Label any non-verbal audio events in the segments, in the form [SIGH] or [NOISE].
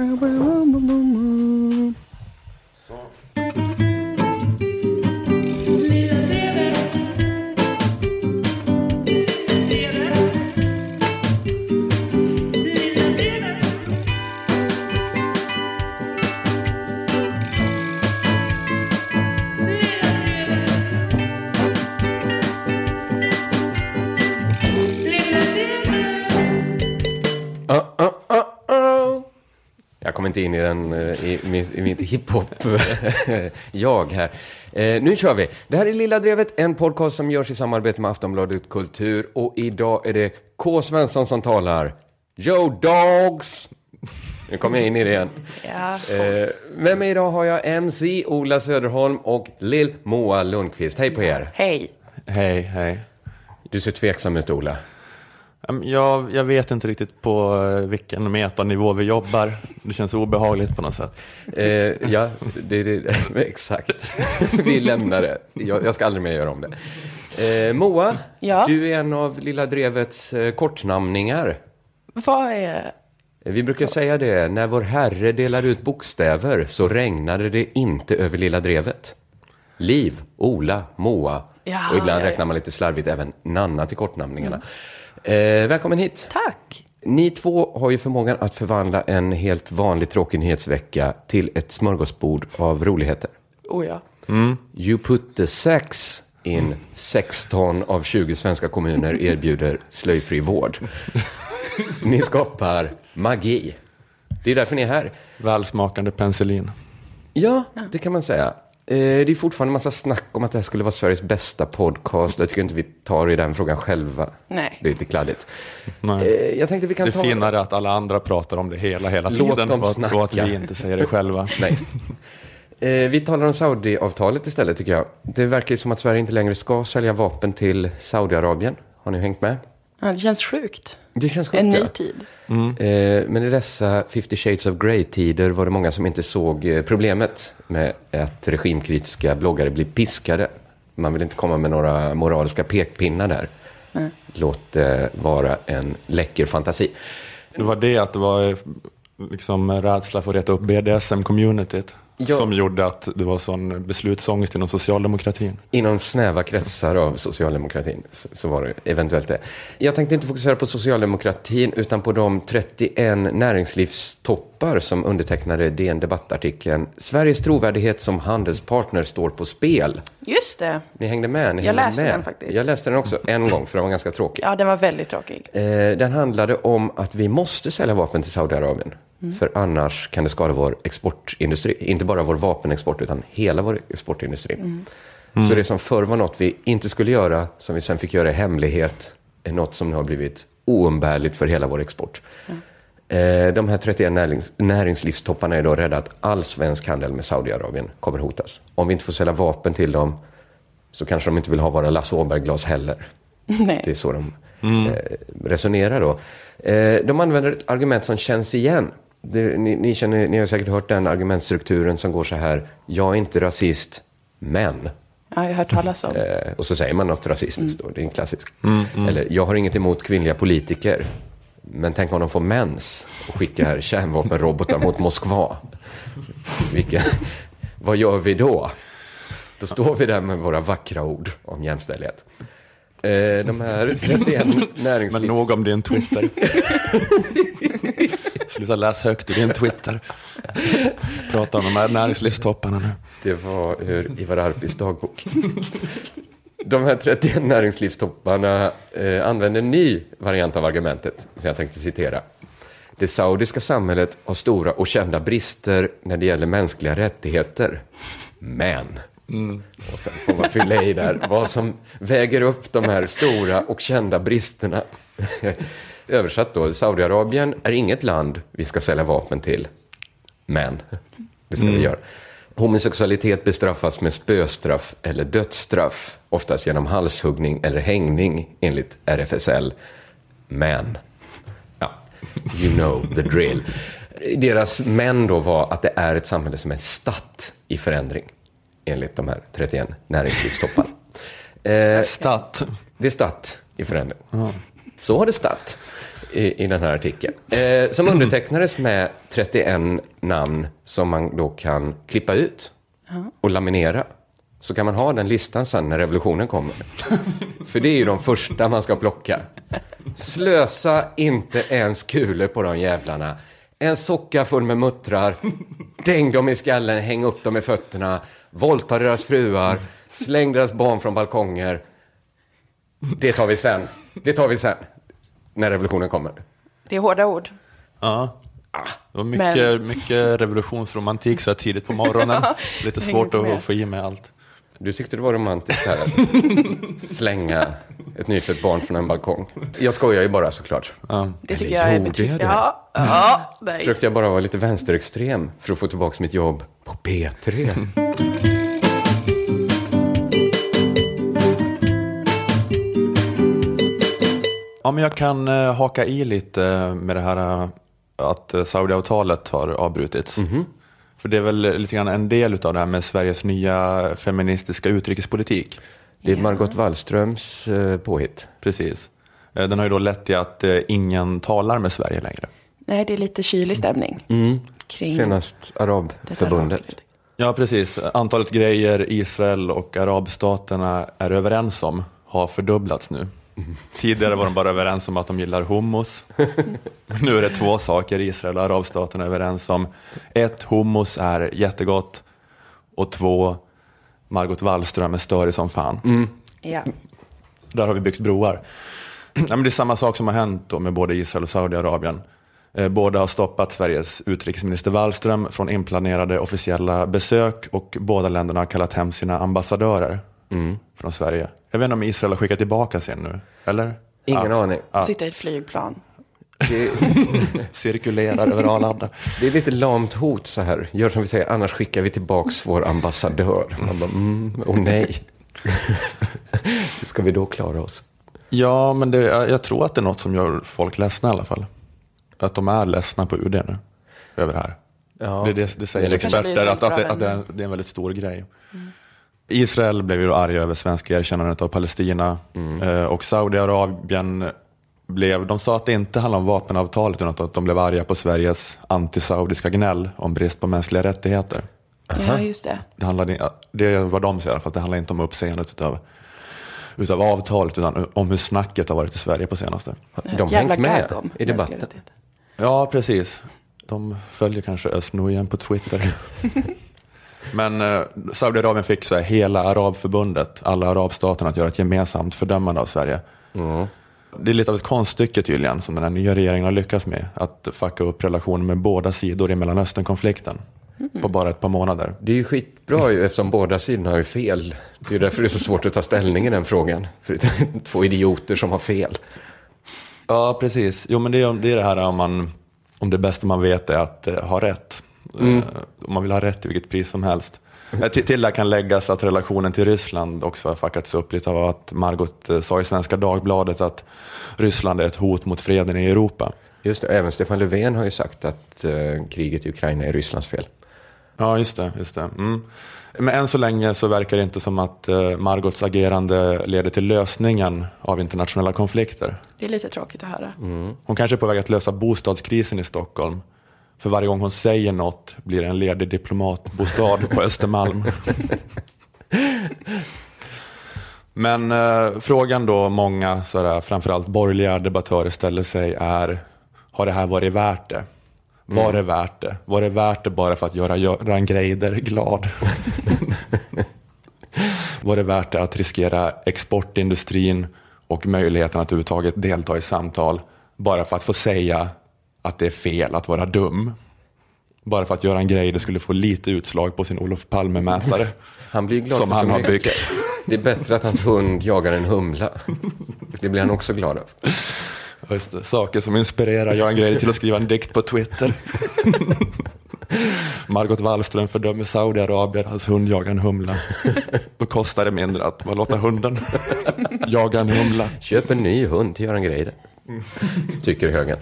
Uh, inte in i, den, eh, i, mitt, i mitt hiphop-jag här. Eh, nu kör vi. Det här är Lilla Drevet, en podcast som görs i samarbete med Aftonbladet Kultur. Och idag är det K. Svensson som talar. Yo dogs! Nu kommer jag in i det igen. Ja. Eh, med mig idag har jag MC Ola Söderholm och Lill Moa Lundqvist. Hej på er! Hej. Hej, hej. Du ser tveksam ut Ola. Jag, jag vet inte riktigt på eh, vilken metanivå vi jobbar. Det känns obehagligt på något sätt. Eh, ja, det, det, [LAUGHS] exakt. Vi lämnar det. Jag, jag ska aldrig mer göra om det. Eh, Moa, Ja? du är en av Lilla Drevets eh, kortnamningar. Vad är... Eh, Vi brukar säga det, när vår Herre delar ut bokstäver så regnade det inte över Lilla Drevet. Liv, Ola, Moa Ja, och ibland ja, ja. räknar man lite slarvigt även Nanna till kortnamningarna. Eh, välkommen hit. Tack. Ni två har ju förmågan att förvandla en helt vanlig tråkig nyhetsvecka till ett smörgåsbord av roligheter. Oh ja. You put the sex in 16 av 20 svenska kommuner erbjuder slöjfri vård. Ni skapar magi. Det är därför ni är här. Välsmakande penicillin. Ja, det kan man säga. Eh, Det är fortfarande en massa snack om att det här skulle vara Sveriges bästa podcast. Jag tycker inte vi tar i den frågan själva. Nej. Det är lite kladdigt. Nej. Eh, Jag tänkte vi kan Det ta... är finare att alla andra pratar om det hela, hela Låt tiden. dem och att, vi inte säger det själva. [LAUGHS] Nej. Eh, vi talar om Saudi-avtalet istället tycker jag. Det verkar ju som att Sverige inte längre ska sälja vapen till Saudiarabien. Har ni hängt med? Ja, det känns sjukt. Det känns sjukt, En ny ja. tid. Eh, men i dessa 50 shades of Grey-tider var det många som inte såg eh, problemet med att regimkritiska bloggare blir piskade. Man vill inte komma med några moraliska pekpinnar där. Låt det vara en läcker fantasi. Det var det att det var eh, liksom rädsla för att reta upp BDSM-communityt. Ja. Som gjorde att det var sån beslutsångest inom socialdemokratin. Inom snäva kretsar av socialdemokratin så, så var det eventuellt det. Jag tänkte inte fokusera på socialdemokratin utan på de 31 näringslivstoppar som undertecknade DN Debattartikeln Sveriges trovärdighet som handelspartner står på spel. Just det. Ni hängde med? Ni Jag hängde läste med. den faktiskt. Jag läste den också [LAUGHS] en gång för den var ganska tråkig. Ja, den var väldigt tråkig. Eh, den handlade om att vi måste sälja vapen till Saudiarabien. För annars kan det skada vår exportindustri. Inte bara vår vapenexport utan hela vår exportindustri. Så det som förr var något vi inte skulle göra, som vi sen fick göra i hemlighet, är något som nu har blivit oumbärligt för hela vår export. Eh, de här 31 närings- näringslivstopparna är då rädda att all svensk handel med Saudiarabien kommer hotas. Om vi inte får sälja vapen till dem så kanske de inte vill ha våra Lasse Åberg-glas heller. [LAUGHS] Nej. Det är så de eh, resonerar då. Eh, de använder ett argument som känns igen. Det, ni, ni, känner, ni har säkert hört den argumentstrukturen som går så här. Jag är inte rasist, men. Ja, jag har hört talas om. Eh, och så säger man något rasistiskt då. Det är en klassisk. Eller, jag har inget emot kvinnliga politiker. Men tänk om de får mens och skickar [LAUGHS] kärnvapenrobotar mot Moskva. Vilka, vad gör vi då? Då står vi där med våra vackra ord om jämställdhet. Eh, de här [LAUGHS] 31 näringslivs... Men nog om din Twitter. [LAUGHS] Sluta läsa högt ur din Twitter. Prata om de här näringslivstopparna nu. Det var ur Ivar Arpis dagbok. De här 31 näringslivstopparna eh, använder en ny variant av argumentet, som jag tänkte citera. Det saudiska samhället har stora och kända brister när det gäller mänskliga rättigheter. Men, och sen får man fylla i där, vad som väger upp de här stora och kända bristerna. Översatt då, Saudiarabien är inget land vi ska sälja vapen till. Men, det ska vi göra. Homosexualitet bestraffas med spöstraff eller dödsstraff, oftast genom halshuggning eller hängning enligt RFSL. Men, ja, you know the drill. Deras men då var att det är ett samhälle som är statt i förändring, enligt de här 31 näringslivstopparna. [LAUGHS] Eh, Stat. det är statt i förändring. Så har det statt. I, i den här artikeln. Eh, som undertecknades med 31 namn som man då kan klippa ut och laminera. Så kan man ha den listan sen när revolutionen kommer. För det är ju de första man ska plocka. Slösa inte ens kulor på de jävlarna. En socka full med muttrar. Däng dem i skallen, häng upp dem i fötterna. Våldta deras fruar. Släng deras barn från balkonger. Det tar vi sen. Det tar vi sen. När revolutionen kommer. Det är hårda ord. Ja. Det var mycket, mycket revolutionsromantik så här tidigt på morgonen. [LAUGHS] Lite svårt att få i mig allt. Du tyckte det var romantiskt här att [LAUGHS] slänga ett nyfött barn från en balkong. Jag skojar ju bara såklart. Ja. Det tycker Eller jag är gjorde jag betryggande. det? Ja, ja, nej. Försökte jag bara vara lite vänsterextrem för att få tillbaka mitt jobb på P3. [LAUGHS] Ja, men jag kan eh, haka i lite med det här eh, att eh, Saudiavtalet har avbrutits. För det är väl lite grann en del av det här med Sveriges nya feministiska utrikespolitik. Det är Margot Wallströms eh, påhitt. Precis. Eh, Den har ju då lett till att eh, ingen talar med Sverige längre. nej, det är lite kylig stämning. Kring Senast Arabförbundet. Ja, precis. Antalet grejer Israel och arabstaterna är överens om har fördubblats nu. Tidigare var de bara överens om att de gillar hummus. Nu är det två saker Israel och arabstaterna är överens om. Ett, hummus är jättegott. Och två, Margot Wallström är störig som fan. Ja. Där har vi byggt broar. Ja, men det är samma sak som har hänt då med både Israel och Saudiarabien. Eh, Båda har stoppat Sveriges utrikesminister Wallström från inplanerade officiella besök och båda länderna har kallat hem sina ambassadörer från Sverige. Jag vet inte om Israel har skickat tillbaka sin nu, eller? Ingen ja. aning. Sitta i ett flygplan. Det, [LAUGHS] Cirkulerar över Arlanda. det är lite lamt hot så här. Gör som vi säger, annars skickar vi tillbaks vår ambassadör. Man bara, mm, åh nej. [LAUGHS] Hur ska vi då klara oss? Ja, men det, jag tror att det är något som gör folk ledsna i alla fall. Att de är ledsna på UD nu, över det här. Ja. Det, det, det säger Det experter, att, att, att det, är, det är en väldigt stor grej. Israel blev ju då arga över svenska erkännandet av Palestina eh, och Saudiarabien blev, de sa att det inte handlade om vapenavtalet utan att de blev arga på Sveriges antisaudiska gnäll om brist på mänskliga rättigheter. Ja, just det. Det, handlade, det var de säger i alla fall, att det handlar inte om uppsägandet utav, utav avtalet utan om hur snacket har varit i Sverige på senaste. De har hängt med om i debatten. Ja, precis. De följer kanske Özz på Twitter. [LAUGHS] Men eh, Saudiarabien fick så här, hela arabförbundet, alla arabstaterna, att göra ett gemensamt fördömande av Sverige. Det är lite av ett konststycke tydligen, som den här nya regeringen har lyckats med. Att fucka upp relationen med båda sidor i Mellanöstern-konflikten. På bara ett par månader. Det är ju skitbra ju, eftersom båda sidorna har ju fel. Det är därför det är så svårt att ta ställning i den frågan. För det är [LAUGHS] två idioter som har fel. Ja, precis. Jo, men det är, det är det här om, man, om det bästa man vet är att eh, ha rätt. Eh, om man vill ha rätt till vilket pris som helst. Eh, Till, det kan läggas att relationen till Ryssland också har fuckats upp lite av att Margot eh, sa i Svenska Dagbladet att Ryssland är ett hot mot freden i Europa. Just det, även Stefan Löfven har ju sagt att eh, kriget i Ukraina är Rysslands fel. Ja, just det. Just det. Mm. Men än så länge så verkar det inte som att eh, Margots agerande leder till lösningen av internationella konflikter. Det är lite tråkigt att höra. Hon kanske är på väg att lösa bostadskrisen i Stockholm. För varje gång hon säger något blir det en ledig diplomatbostad på Östermalm. [LAUGHS] Men eh, frågan då många, sådär, framförallt borgerliga debattörer ställer sig är, har det här varit värt det? Var det värt det? Var det värt det bara för att göra Göran Greider glad? [LAUGHS] Var det värt det att riskera exportindustrin och möjligheten att överhuvudtaget delta i samtal bara för att få säga att det är fel att vara dum? Bara för att Göran Greider skulle få lite utslag på sin Olof Palme-mätare. [LAUGHS] Han blir glad Som han har mycket. byggt. Det är bättre att hans hund jagar en humla. Det blir han också glad av. Just det, saker som inspirerar Göran Greider till att skriva en dikt på Twitter. [LAUGHS] Margot Wallström fördömer Saudiarabien, hans hund jagar en humla. Då kostar det mindre att bara låta hunden jaga en humla. Köp en ny hund till Göran Greider. Tycker högern.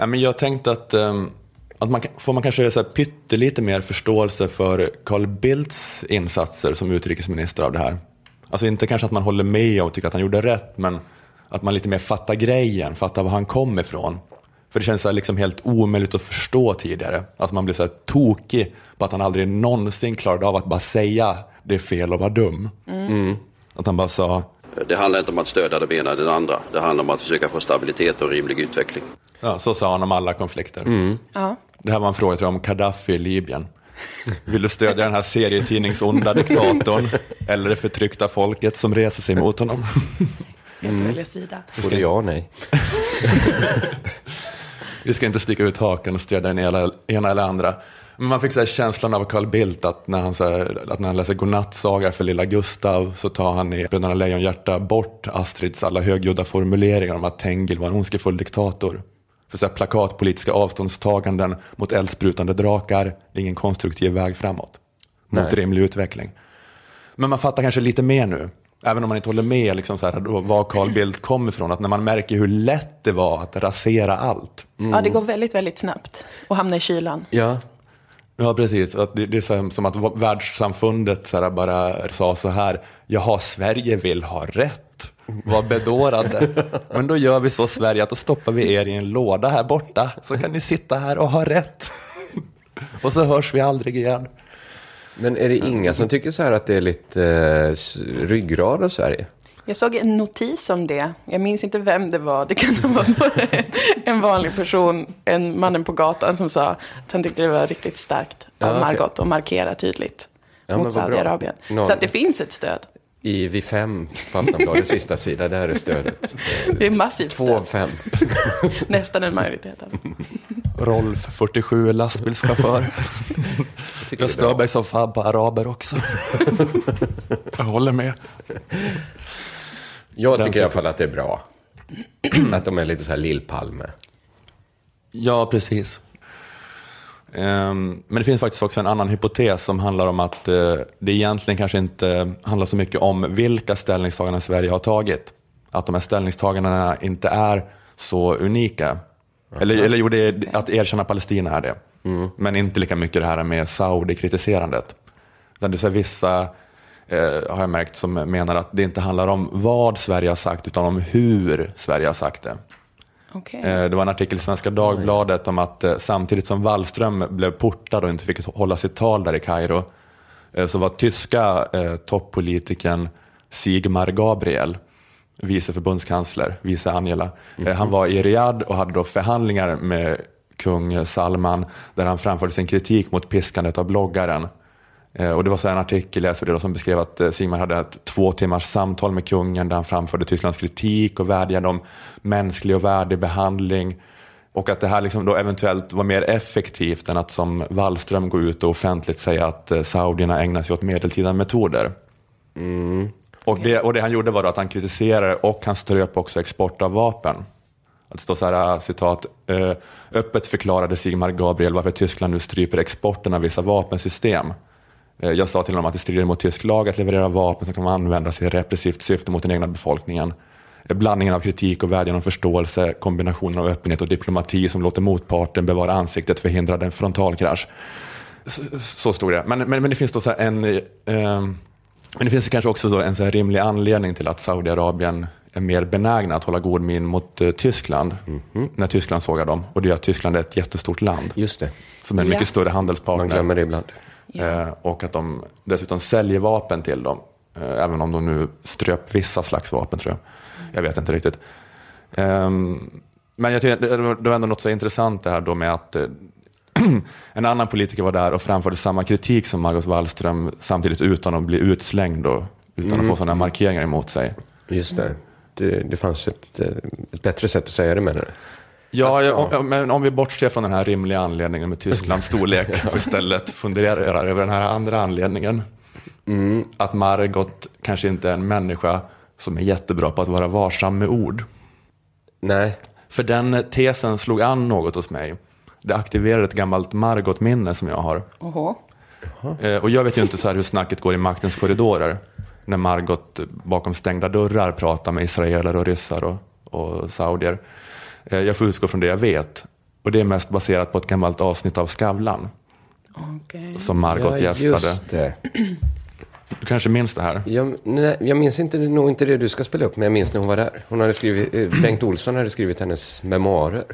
Ja, men jag tänkte att, ehm, att man, får man kanske så här pyttelite mer förståelse för Carl Bildts insatser som utrikesminister av det här. Alltså inte kanske att man håller med och tycker att han gjorde rätt, men Att man lite mer fattar grejen, fattar var han kommer ifrån. För det känns så här liksom helt omöjligt att förstå tidigare. Att man blir så här tokig på att han aldrig någonsin klarade av att bara säga det är fel att vara dum. Att han bara sa, Det handlar inte om att stödja det ena eller det andra. Det handlar om att försöka få stabilitet och rimlig utveckling. Ja, så sa han om alla konflikter. Ja. Det här var en fråga jag, om Gaddafi i Libyen. Vill du stödja den här serietidningsonda diktatorn eller det förtryckta folket som reser sig mot honom? Inte välja sida. Både ja och nej. [LAUGHS] Vi ska inte sticka ut haken och stödja den ena, ena eller andra. Men man fick så här känslan av Carl Bildt att när han, så här, att när han läser godnattsaga för lilla Gustav så tar han i Bröderna Lejonhjärta bort Astrids alla högljudda formuleringar om att Tengil var en ondskefull diktator. För så här plakatpolitiska avståndstaganden mot eldsprutande drakar, det är ingen konstruktiv väg framåt. Mot Nej. rimlig utveckling. Men man fattar kanske lite mer nu. Även om man inte håller med liksom så här, då, var Carl Bildt kom ifrån. Att när man märker hur lätt det var att rasera allt. Ja, det går väldigt, väldigt snabbt att hamna i kylan. Ja, Ja, precis. Att det, är som att världssamfundet så bara sa så här. Jaha, Sverige vill ha rätt. Var bedårade. [LAUGHS] Men då gör vi så Sverige att då stoppar vi er i en låda här borta. Så kan ni sitta här och ha rätt. [LAUGHS] Och så hörs vi aldrig igen. men är det inga som tycker så här att det är lite eh, ryggrad av Sverige? Jag såg en notis om det. Jag minns inte vem det var. Det kan ha varit en- [LAUGHS] en vanlig person, en mannen på gatan som sa att han tyckte det var riktigt starkt av Ja. Margot att markera tydligt Ja, mot. Saudiarabien. Så att det finns ett stöd. I vid fem på Aftonbladets [LAUGHS] sista sida, där är stödet. Det är massivt Två av fem. [LAUGHS] Nästan en majoritet. Rolf, 47, lastbilschaufför. Jag bra. stör mig som fan på araber också. [LAUGHS] Jag håller med. Jag Den tycker i alla fall att det är bra. Att de är lite så här Lill-Palme. Ja, precis. Ehm, Men det finns faktiskt också en annan hypotes som handlar om att eh, det egentligen kanske inte handlar så mycket om vilka ställningstaganden Sverige har tagit. Att de här ställningstagandena inte är så unika. Eller, eller jo, det att erkänna Palestina är det. Men inte lika mycket det här med Saudi-kritiserandet. Utan det är vissa, eh, har jag märkt, som menar att det inte handlar om vad Sverige har sagt, utan om hur Sverige har sagt det. Okej. Eh, Det var en artikel i Svenska Dagbladet om att eh, samtidigt som Wallström blev portad och inte fick hålla sitt tal där i Kairo eh, så var tyska toppolitikern Sigmar Gabriel, vice förbundskansler, vice Angela. Eh, Han var i Riyadh och hade då förhandlingar med kung Salman där han framförde sin kritik mot piskandet av bloggaren. Eh, Och det var så en artikel jag läste som beskrev att eh, Sigmar hade ett två timmars samtal med kungen där han framförde Tysklands kritik och vädjade om mänsklig och värdig behandling. Och att det här liksom då eventuellt var mer effektivt än att som Wallström gå ut och offentligt säga att eh, saudierna ägnar sig åt medeltida metoder. Och, det, och det han gjorde var då att han kritiserade och han ströp också export av vapen. Att står så här, citat, öppet förklarade Sigmar Gabriel varför Tyskland nu stryper exporten av vissa vapensystem. Eh, Jag sa till honom att det strider mot tysk lag att leverera vapen som kan användas i repressivt syfte mot den egna befolkningen. Eh, Blandningen av kritik och vädjan om förståelse, kombinationen av öppenhet och diplomati som låter motparten bevara ansiktet förhindrar en frontalkrasch. Så, så stod det. Men, men, men det finns då så här en... Eh, men det finns kanske också en så här rimlig anledning till att Saudiarabien är mer benägna att hålla god min mot eh, Tyskland när Tyskland sågar dem. Och det är att Tyskland är ett jättestort land Just det, som är en Ja. mycket större man handelspartner. glömmer det ibland. Eh, och att de dessutom säljer vapen till dem. Eh, även om de nu ströp vissa slags vapen tror jag. Jag vet inte riktigt. Ehm, men jag tycker, det var- ändå något så intressant det här då med att eh, [CLEARS THROAT] en annan politiker var där och framförde samma kritik som Margot Wallström samtidigt utan att bli utslängd och utan att få sådana markeringar emot sig. Just det. Det, det fanns ett, eh, ett bättre sätt att säga det menar du? Ja, ja, om, men om vi bortser från den här rimliga anledningen med Tysklands [LAUGHS] storlek och istället funderar över den här andra anledningen. Att Margot kanske inte är en människa som är jättebra på att vara varsam med ord. Nej, För den tesen slog an något hos mig. Det aktiverade ett gammalt Margot-minne som jag har. Oho. Eh, och jag vet ju inte så här hur snacket går i maktens korridorer. När Margot bakom stängda dörrar pratar med israeler och ryssar och, och saudier. Eh, jag får utgå från det jag vet. Och det är mest baserat på ett gammalt avsnitt av Skavlan. Okej. Som Margot ja, gästade. Du kanske minns det här? Jag, nej, jag minns inte, nog inte det du ska spela upp, men jag minns när hon var där. Hon hade skrivit, eh, Bengt Olsson hade skrivit hennes memoarer.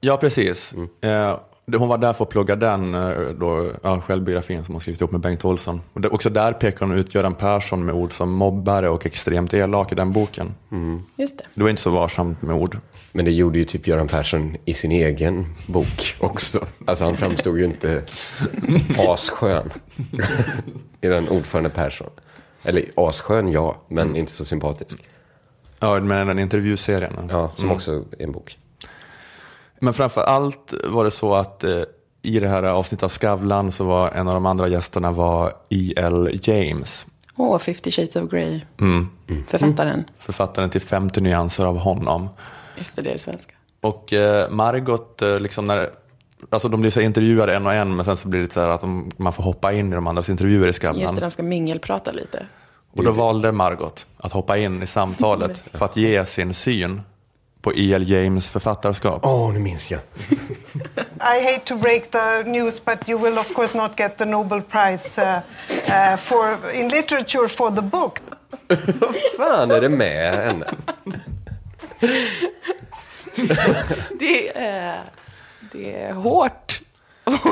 Ja, precis. Eh, det- hon var där för att plugga den eh, då, ja, självbiografin som hon skrivit ihop med Bengt Olsson. Och det, också där pekar hon ut Göran Persson med ord som mobbare och extremt elak i den boken. Just det. Det var inte så varsamt med ord. Men det gjorde ju typ Göran Persson i sin egen bok också. Alltså han framstod ju inte asskön [LAUGHS] i den ordförande Persson. Eller asskön, ja, men inte så sympatisk. Ja, men den intervjuserien. Ja, som också är en bok. Men framför allt var det så att eh, i det här avsnittet av Skavlan så var en av de andra gästerna var E.L. James. Åh, 50 shades of Grey. Författaren. Författaren till 50 nyanser av honom. Just det, det är det svenska. Och eh, Margot, eh, liksom när, alltså de blir så intervjuade en och en, men sen så blir det så här att de, man får hoppa in i de andras intervjuer i Just det, Skavlan. de ska mingelprata lite. Och då valde Margot att hoppa in i samtalet [LAUGHS] för att ge sin syn på E.L. James författarskap. Åh, nu minns jag. [LAUGHS] I hate to break the news, but you will of course not get the Nobel Prize uh, uh, for in literature for the book. fan är det med henne? [LAUGHS] Det är, det är hårt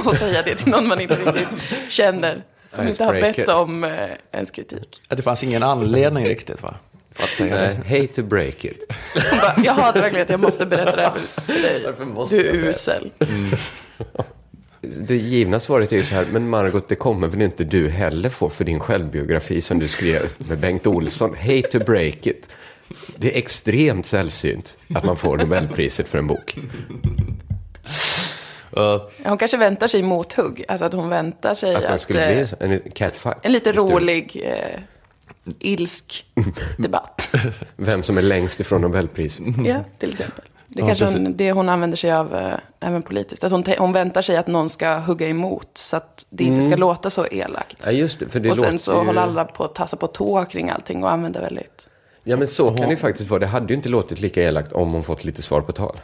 att säga det till någon man inte riktigt känner. Som inte har bett om eh, ens kritik. Det fanns ingen anledning riktigt va? Att säga det. Nej, hate to break it. Hon bara, jag hatar verkligen att jag måste berätta det här för dig. Varför måste Du är usel. Det givna svaret är ju så här, men Margot, det kommer väl inte du heller få för din självbiografi som du skrev med Bengt Olsson. Hate to break it. Det är extremt sällsynt att man får Nobelpriset för en bok. Uh, Hon kanske väntar sig mothugg. Alltså att hon väntar sig Att att... den skulle eh, bli så- en catfight. En lite rolig, eh, ilsk debatt. [LAUGHS] Vem som är längst ifrån Nobelpriset. [LAUGHS] Ja, till exempel. Det är Ja, kanske hon, det hon använder sig av eh, även politiskt. Att hon, hon väntar sig att någon ska hugga emot så att det inte ska låta så elakt. Ja, just det. För det och sen så ju... håller alla på att tassa på tå kring allting och använder väldigt... Ja, men så kan det ju faktiskt vara. Det hade ju inte låtit lika elakt om hon fått lite svar på tal.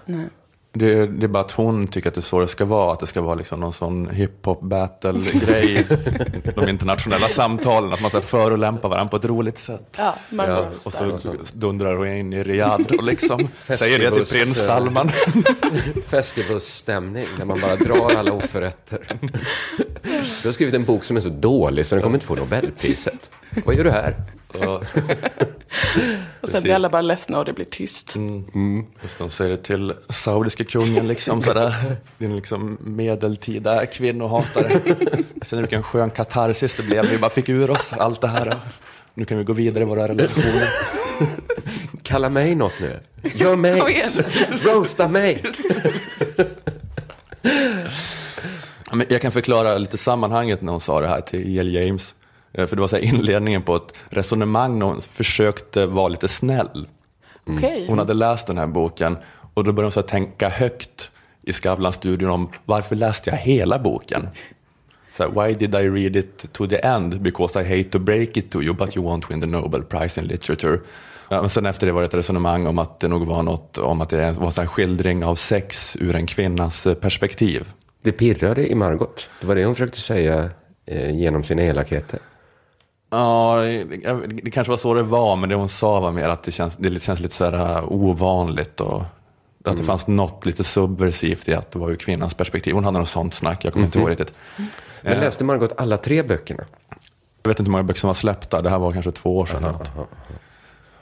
Det, det är bara att hon tycker att det är så det ska vara. Att det ska vara liksom någon sån hiphop battle-grej. [LAUGHS] de internationella samtalen. Att man så förolämpar varandra på ett roligt sätt. Ja, man Ja, Och så. dundrar hon in i Riyadh och liksom [LAUGHS] säger det till prins eh, Salman. [LAUGHS] Festivalsstämning där man bara drar alla oförrätter. Du har skrivit en bok som är så dålig så den kommer inte få Nobelpriset. Vad gör du här? Och, [LAUGHS] Och sen blir alla bara ledsna och det blir tyst. just de säger det till saudiska kungen liksom sådär. Din liksom medeltida kvinnohatare. [LAUGHS] Sen vilken skön katarsis det blev. Vi bara fick ur oss allt det här. Nu kan vi gå vidare i våra relationer. [LAUGHS] Kalla mig något nu. Gör mig. Roasta mig. Jag kan förklara lite sammanhanget när hon sa det här till E.L. James. Eh, För det var så här inledningen på ett resonemang när hon försökte vara lite snäll. Okej. Hon hade läst den här boken och då började hon så tänka högt i Skavlan-studion om varför läste jag hela boken? Så här, Why did I read it to the end? Because I hate to break it to you but you won't win the Nobel Prize in Literature. Men sen efter det var det ett resonemang om att det nog var något om att det var så här skildring av sex ur en kvinnas eh, perspektiv. Det pirrade i Margot. Det var det hon försökte säga eh, genom sina elakheter. Ja, det, det kanske var så det var, men det hon sa var mer att det känns, det känns lite så här uh, ovanligt och att det fanns något lite subversivt i att det var ur kvinnans perspektiv. Hon hade något sånt snack, jag kommer inte ihåg riktigt. Men läste Margot alla tre böckerna? Jag vet inte hur många böcker som var släppta, det här var kanske två år sedan. eller något.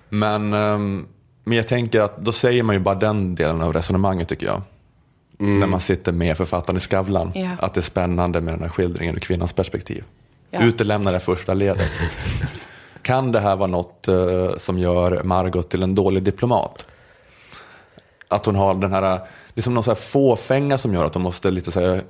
Men, ehm, men jag tänker att då säger man ju bara den delen av resonemanget tycker jag. När man sitter med författaren i Skavlan. Ja. Att det är spännande med den här skildringen ur kvinnans perspektiv. Ja. Utelämna det första ledet. kan det här vara något eh, som gör Margot till en dålig diplomat? Att hon har den här, liksom någon så här fåfänga som gör att hon måste lite så här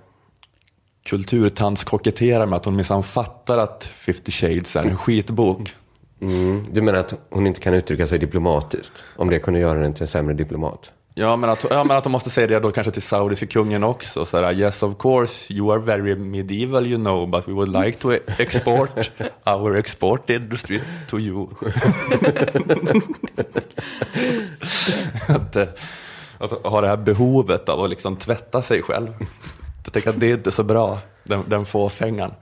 kulturtandskokettera med att hon minsann fattar att 50 shades är en skitbok. Mm. Du menar att hon inte kan uttrycka sig diplomatiskt? Om det kunde göra den till en sämre diplomat? Ja men, att, ja, men att de måste säga det då kanske till saudiska kungen också. Så här, yes of course, you are very medieval you know, but we would like to export [LAUGHS] our export industry to you. [LAUGHS] att, eh, att ha det här behovet av att liksom tvätta sig själv. Jag tänker att det är inte så bra, den, den fåfängan.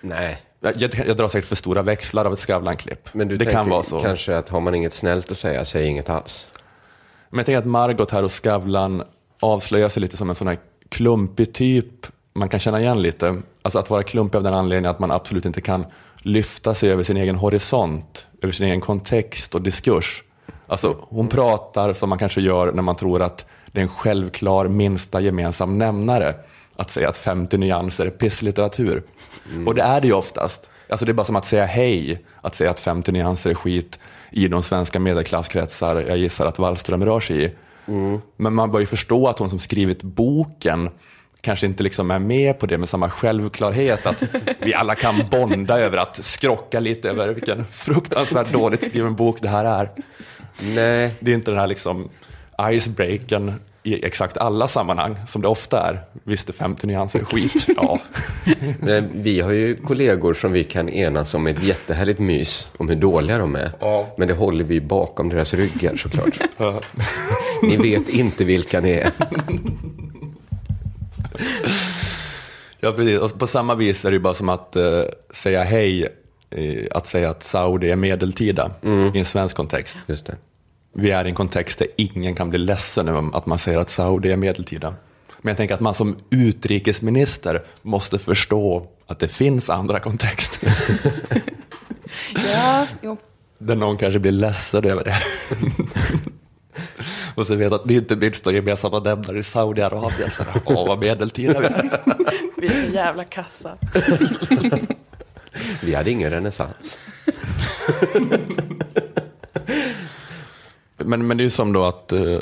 Nej, Jag, jag, jag drar säkert för stora växlar av ett Skavlan-klipp. Men du det tänker kan vara så. kanske att har man inget snällt att säga, säg inget alls. Men jag tänker att Margot här och Skavlan avslöjar sig lite som en sån här klumpig typ man kan känna igen lite. Alltså att vara klumpig av den anledningen att man absolut inte kan lyfta sig över sin egen horisont, över sin egen kontext och diskurs. Alltså hon pratar som man kanske gör när man tror att det är en självklar minsta gemensam nämnare att säga att 50 nyanser är pisslitteratur. Och det är det ju oftast. Alltså det är bara som att säga hej, att säga att 50 nyanser är skit i de svenska medelklasskretsar jag gissar att Wallström rör sig i. Men man bör ju förstå att hon som skrivit boken kanske inte liksom är med på det med samma självklarhet att [LAUGHS] vi alla kan bonda över att skrocka lite över vilken fruktansvärt dåligt skriven bok det här är. Nej, Det är inte den här liksom icebreakern i exakt alla sammanhang som det ofta är. Visst är 50 nyanser skit? Ja. [LAUGHS] vi har ju kollegor som vi kan enas om ett jättehärligt mys om hur dåliga de är. Ja. Men det håller vi bakom deras ryggar såklart. [LAUGHS] Ni vet inte vilka ni är. Ja, precis. Och på samma vis är det ju bara som att eh, säga hej, eh, att säga att Saudi är medeltida i en svensk kontext. Just det. Vi är i en kontext där ingen kan bli ledsen över att man säger att Saudi är medeltida. Men jag tänker att man som utrikesminister måste förstå att det finns andra kontexter [LAUGHS] Ja, jo. där någon kanske blir ledsen över det. [LAUGHS] Och så vet att det inte minsta gemensamma nämnare i Saudiarabien. Så här, Åh, vad medeltida vi är. [LAUGHS] Vi är så jävla kassa. Vi hade ingen renässans. Men, men det är ju som då att eh,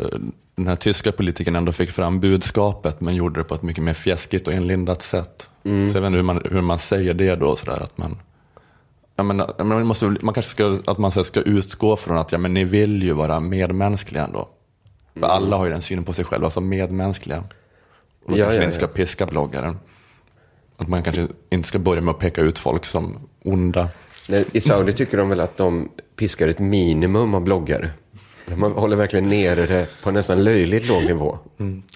den här tyska politikern ändå fick fram budskapet men gjorde det på ett mycket mer fjäskigt och inlindat sätt. Så jag vet inte hur man, hur man säger det då, sådär att man jag menar, man, måste, man kanske ska, att man ska utgå från att ja, men ni vill ju vara medmänskliga ändå. För alla har ju den synen på sig själva som medmänskliga. Och då Ja, kanske ja, inte ska ja. piska bloggaren. Att man kanske inte ska börja med att peka ut folk som onda. Nej, I Saudi tycker de väl att de piskar ett minimum av bloggare. Man håller verkligen nere det på en nästan löjligt låg nivå.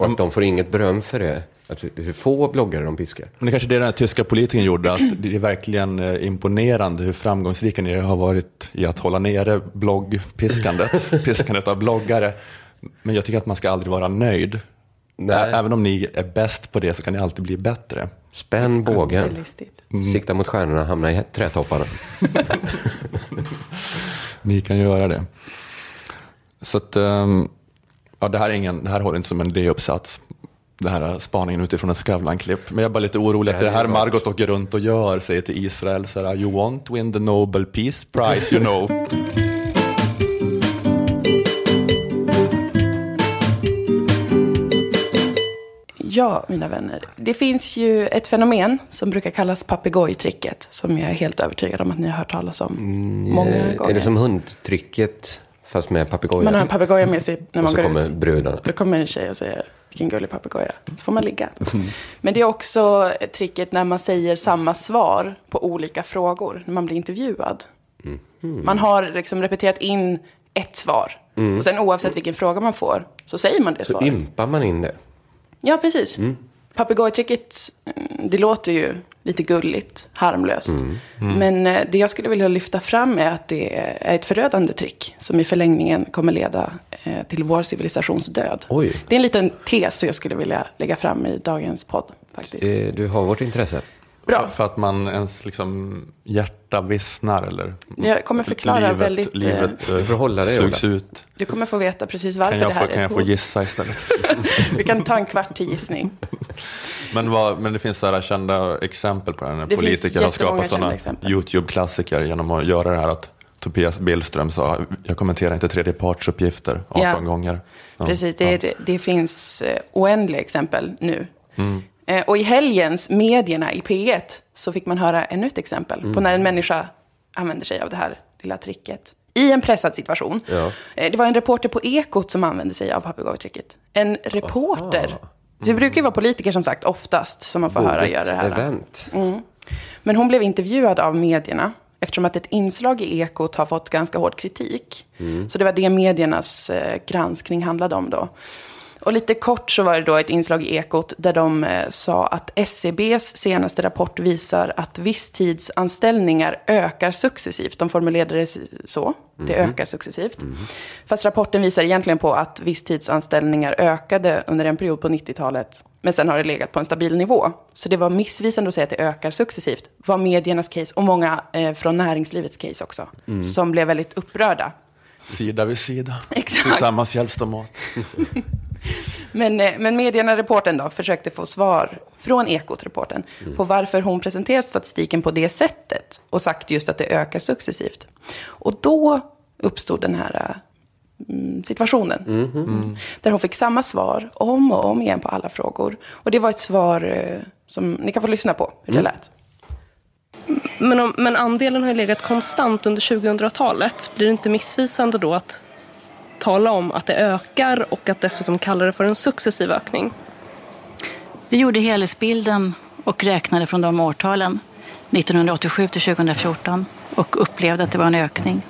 Och att de får inget beröm för det. Att hur få bloggare de piskar. Men det är kanske det den här tyska politikern gjorde, att det är verkligen eh, imponerande hur framgångsrika ni har varit i att hålla nere bloggpiskandet, [LAUGHS] piskandet av bloggare. Men jag tycker att man ska aldrig vara nöjd. Nej. Även om ni är bäst på det så kan ni alltid bli bättre. Spänn är bågen. listigt. Sikta mot stjärnorna, hamna i trädtopparna. [LAUGHS] Ni kan göra det. Så att, ehm, ja, det här, är ingen, det här håller inte som en D-uppsats. Det här är spaningen utifrån en Skavlan-klipp. Men jag är bara lite orolig att det Det här. Margot åker runt och gör, säger till Israel så här, you won't win the Nobel Peace Prize, you know. [LAUGHS] Ja, mina vänner. Det finns ju ett fenomen som brukar kallas papegojtricket. Som jag är helt övertygad om att ni har hört talas om många Eh, gånger. Är det som hundtricket fast med papegoja? Man har en papegoja med sig när Och man så går kommer ut. brudarna. Då kommer en tjej och säger vilken gullig papegoja. Så får man ligga. Mm. Men det är också tricket när man säger samma svar på olika frågor när man blir intervjuad. Mm. Man har liksom repeterat in ett svar. Och sen oavsett vilken fråga man får så säger man det Mm. Så svaret. ympar man in det. Ja, precis. Mm. Papegojtricket, mm, det låter ju lite gulligt, harmlöst. Mm. Men eh, det jag skulle vilja lyfta fram är att det är ett förödande trick som i förlängningen kommer leda eh, till vår civilisations död. Oj. Det är en liten tes jag skulle vilja lägga fram i dagens podd. Faktiskt. Eh, Du har vårt intresse. Bra. För att man ens liksom hjärta vissnar eller Jag kommer förklara livet, väldigt... livet eh, Du får hålla dig, sugs ut. Du kommer få veta precis varför Kan det jag, här få, är kan jag få gissa istället? [LAUGHS] Vi kan ta en kvart till gissning. [LAUGHS] Men, vad, men det finns så här kända exempel på det här när Det politiker har skapat sådana. YouTube-klassiker genom att göra det här att Tobias Billström sa, jag kommenterar inte tredjepartsuppgifter 18 Ja. gånger. Ja. Precis, det, det, det finns eh, oändliga exempel nu. Mm. Eh, och i helgens, medierna i P1, så fick man höra ännu ett exempel på när Mm. en människa använder sig av det här lilla tricket. I en pressad situation. Ja. Eh, det var en reporter på Ekot som använde sig av papegojtricket. En reporter. Det brukar ju vara politiker som sagt, oftast, som man får höra göra det här. event. Men hon blev intervjuad av medierna eftersom att ett inslag i Ekot har fått ganska hård kritik. Så det var det mediernas eh, granskning handlade om då. Och lite kort så var det då ett inslag i Ekot där de eh, sa att SCBs senaste rapport visar att visstidsanställningar ökar successivt. De formulerade det så. Det ökar successivt. Fast rapporten visar egentligen på att visstidsanställningar ökade under en period på 90-talet. Men sen har det legat på en stabil nivå. Så det var missvisande att säga att det ökar successivt. var mediernas case och många eh, från näringslivets case också. Som blev väldigt upprörda. Sida vid sida. Exakt. Tillsammans hjälps de åt. [LAUGHS] Men, eh, men medierna, reporten då, försökte få svar från Ekot-reporten på varför hon presenterat statistiken på det sättet och sagt just att det ökar successivt. Och då uppstod den här mm, situationen. Där hon fick samma svar om och om igen på alla frågor. Och det var ett svar eh, som ni kan få lyssna på hur det lät. Men, om, men andelen har ju legat konstant under 2000-talet. Blir det inte missvisande då att tala om att det ökar och att dessutom kalla det för en successiv ökning? Vi gjorde helhetsbilden och räknade från de årtalen, 1987 till 2014, och upplevde att det var en ökning.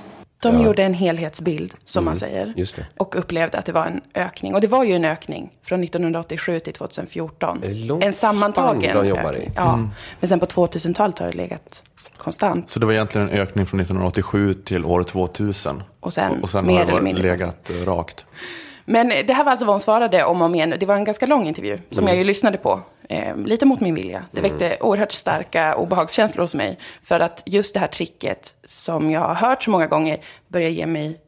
De gjorde en helhetsbild, som man säger. just det. Och upplevde att det var en ökning. Och det var ju en ökning från 1987 till 2014. Det är långt en sammantagen ökning. Ja. Men sen på 2000-talet har det legat konstant. Så det var egentligen en ökning från 1987 till år 2000. Och sen och sen mer har det mindre legat eh, rakt. Men det här var alltså vad hon svarade om och om igen. Det var en ganska lång intervju som jag ju lyssnade på. Eh, lite mot min vilja. Det väckte oerhört starka obehagskänslor hos mig. För att just det här tricket som jag har hört så många gånger börjar ge mig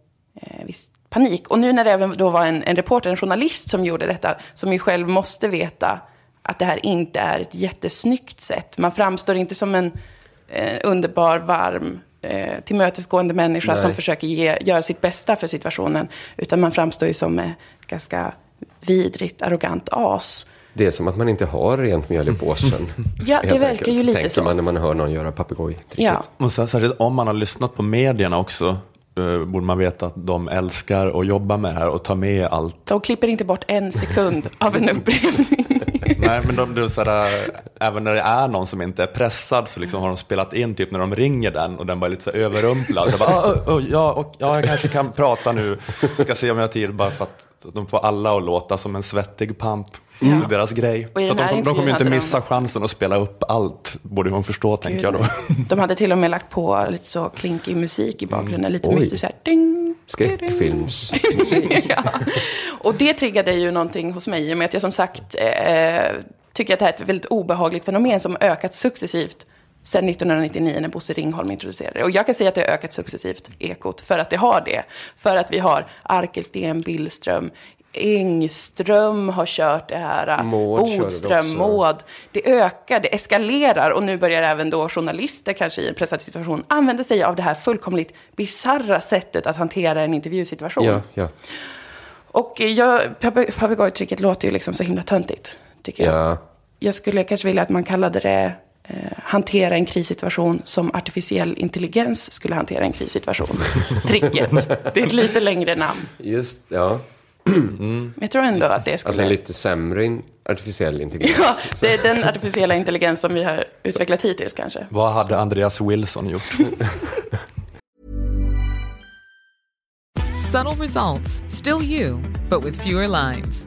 eh, viss panik. Och nu när det även då var en, en reporter, en journalist som gjorde detta, som ju själv måste veta att det här inte är ett jättesnyggt sätt. Man framstår inte som en eh, underbar, varm, eh, tillmötesgående människa Nej. som försöker ge, göra sitt bästa för situationen. Utan man framstår ju som ett ganska vidrigt, arrogant as. Det är som att man inte har rent mjöl i [LAUGHS] påsen. Ja, det verkar enkelt, ju lite tänker så. man när man hör någon göra papegojtricket. Ja, Och så, särskilt om man har lyssnat på medierna också, eh, borde man veta att de älskar att jobba med det här och ta med allt. de klipper inte bort en sekund av en upprepning. Nej, men de, de, sådär, äh, även när det är någon som inte är pressad så liksom har de spelat in typ när de ringer den och den bara är lite så överrumplad. Så bara, ah, oh, oh, ja, och, ja, jag kanske kan prata nu, ska se om jag har tid bara för att de får alla att låta som en svettig pamp. Det är deras grej. Så de, de kommer ju inte missa de- chansen att spela upp allt, borde hon förstå tänker jag då. [LAUGHS] De hade till och med lagt på lite så klinkig musik i bakgrunden. Lite Oj. mystiskt så här. Ding, Skräckfilmsmusik. [LAUGHS] ja. Och det triggade ju någonting hos mig. i och med att jag som sagt eh, tycker att det här är ett väldigt obehagligt fenomen som ökat successivt sedan 1999 när Bosse Ringholm introducerade det. Och jag kan säga att det har ökat successivt, Ekot, för att det har det. För att vi har Arkelsten, Billström, Engström har kört det här, Maud det Bodström, också. Maud. Det ökar, det eskalerar och nu börjar även då journalister kanske i en pressad situation använda sig av det här fullkomligt bizarra sättet att hantera en intervjusituation. Ja, ja. Och jag, pape- papegojtricket låter ju liksom så himla töntigt, tycker jag. ja. Jag skulle kanske vilja att man kallade det hantera en krissituation som artificiell intelligens skulle hantera en krissituation. [LAUGHS] Tricket. Det är ett lite längre namn. Just, ja. [CLEARS THROAT] Men jag tror ändå att det skulle... Alltså en lite sämre in- artificiell intelligens. Ja, det är den artificiella intelligens som vi har utvecklat hittills kanske. Vad hade Andreas Wilson gjort? [LAUGHS] Subtle results, still you, but with fewer lines.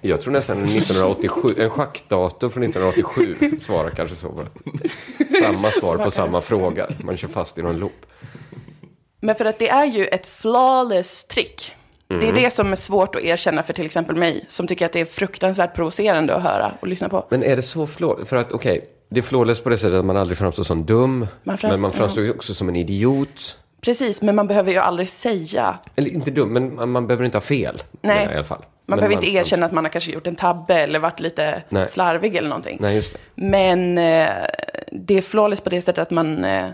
Jag tror nästan 1987, en schackdator från 1987 svarar kanske så. Samma svar på samma fråga. Man kör fast i någon loop. Men för att det är ju ett flawless trick. Det är det som är svårt att erkänna för till exempel mig, som tycker att det är fruktansvärt provocerande att höra och lyssna på. Men är det så flawless? För att okej, det är flawless på det sättet att man aldrig framstår som dum. Man framstår- men man framstår ju också som en idiot. Precis, men man behöver ju aldrig säga. Eller inte dum, men man, man behöver inte ha fel. Nej. I alla fall. Man behöver inte fram- erkänna att man har kanske gjort en tabbe eller varit lite Nej. slarvig eller någonting. Nej, just det. Men eh, det är flawless på det sättet att man eh,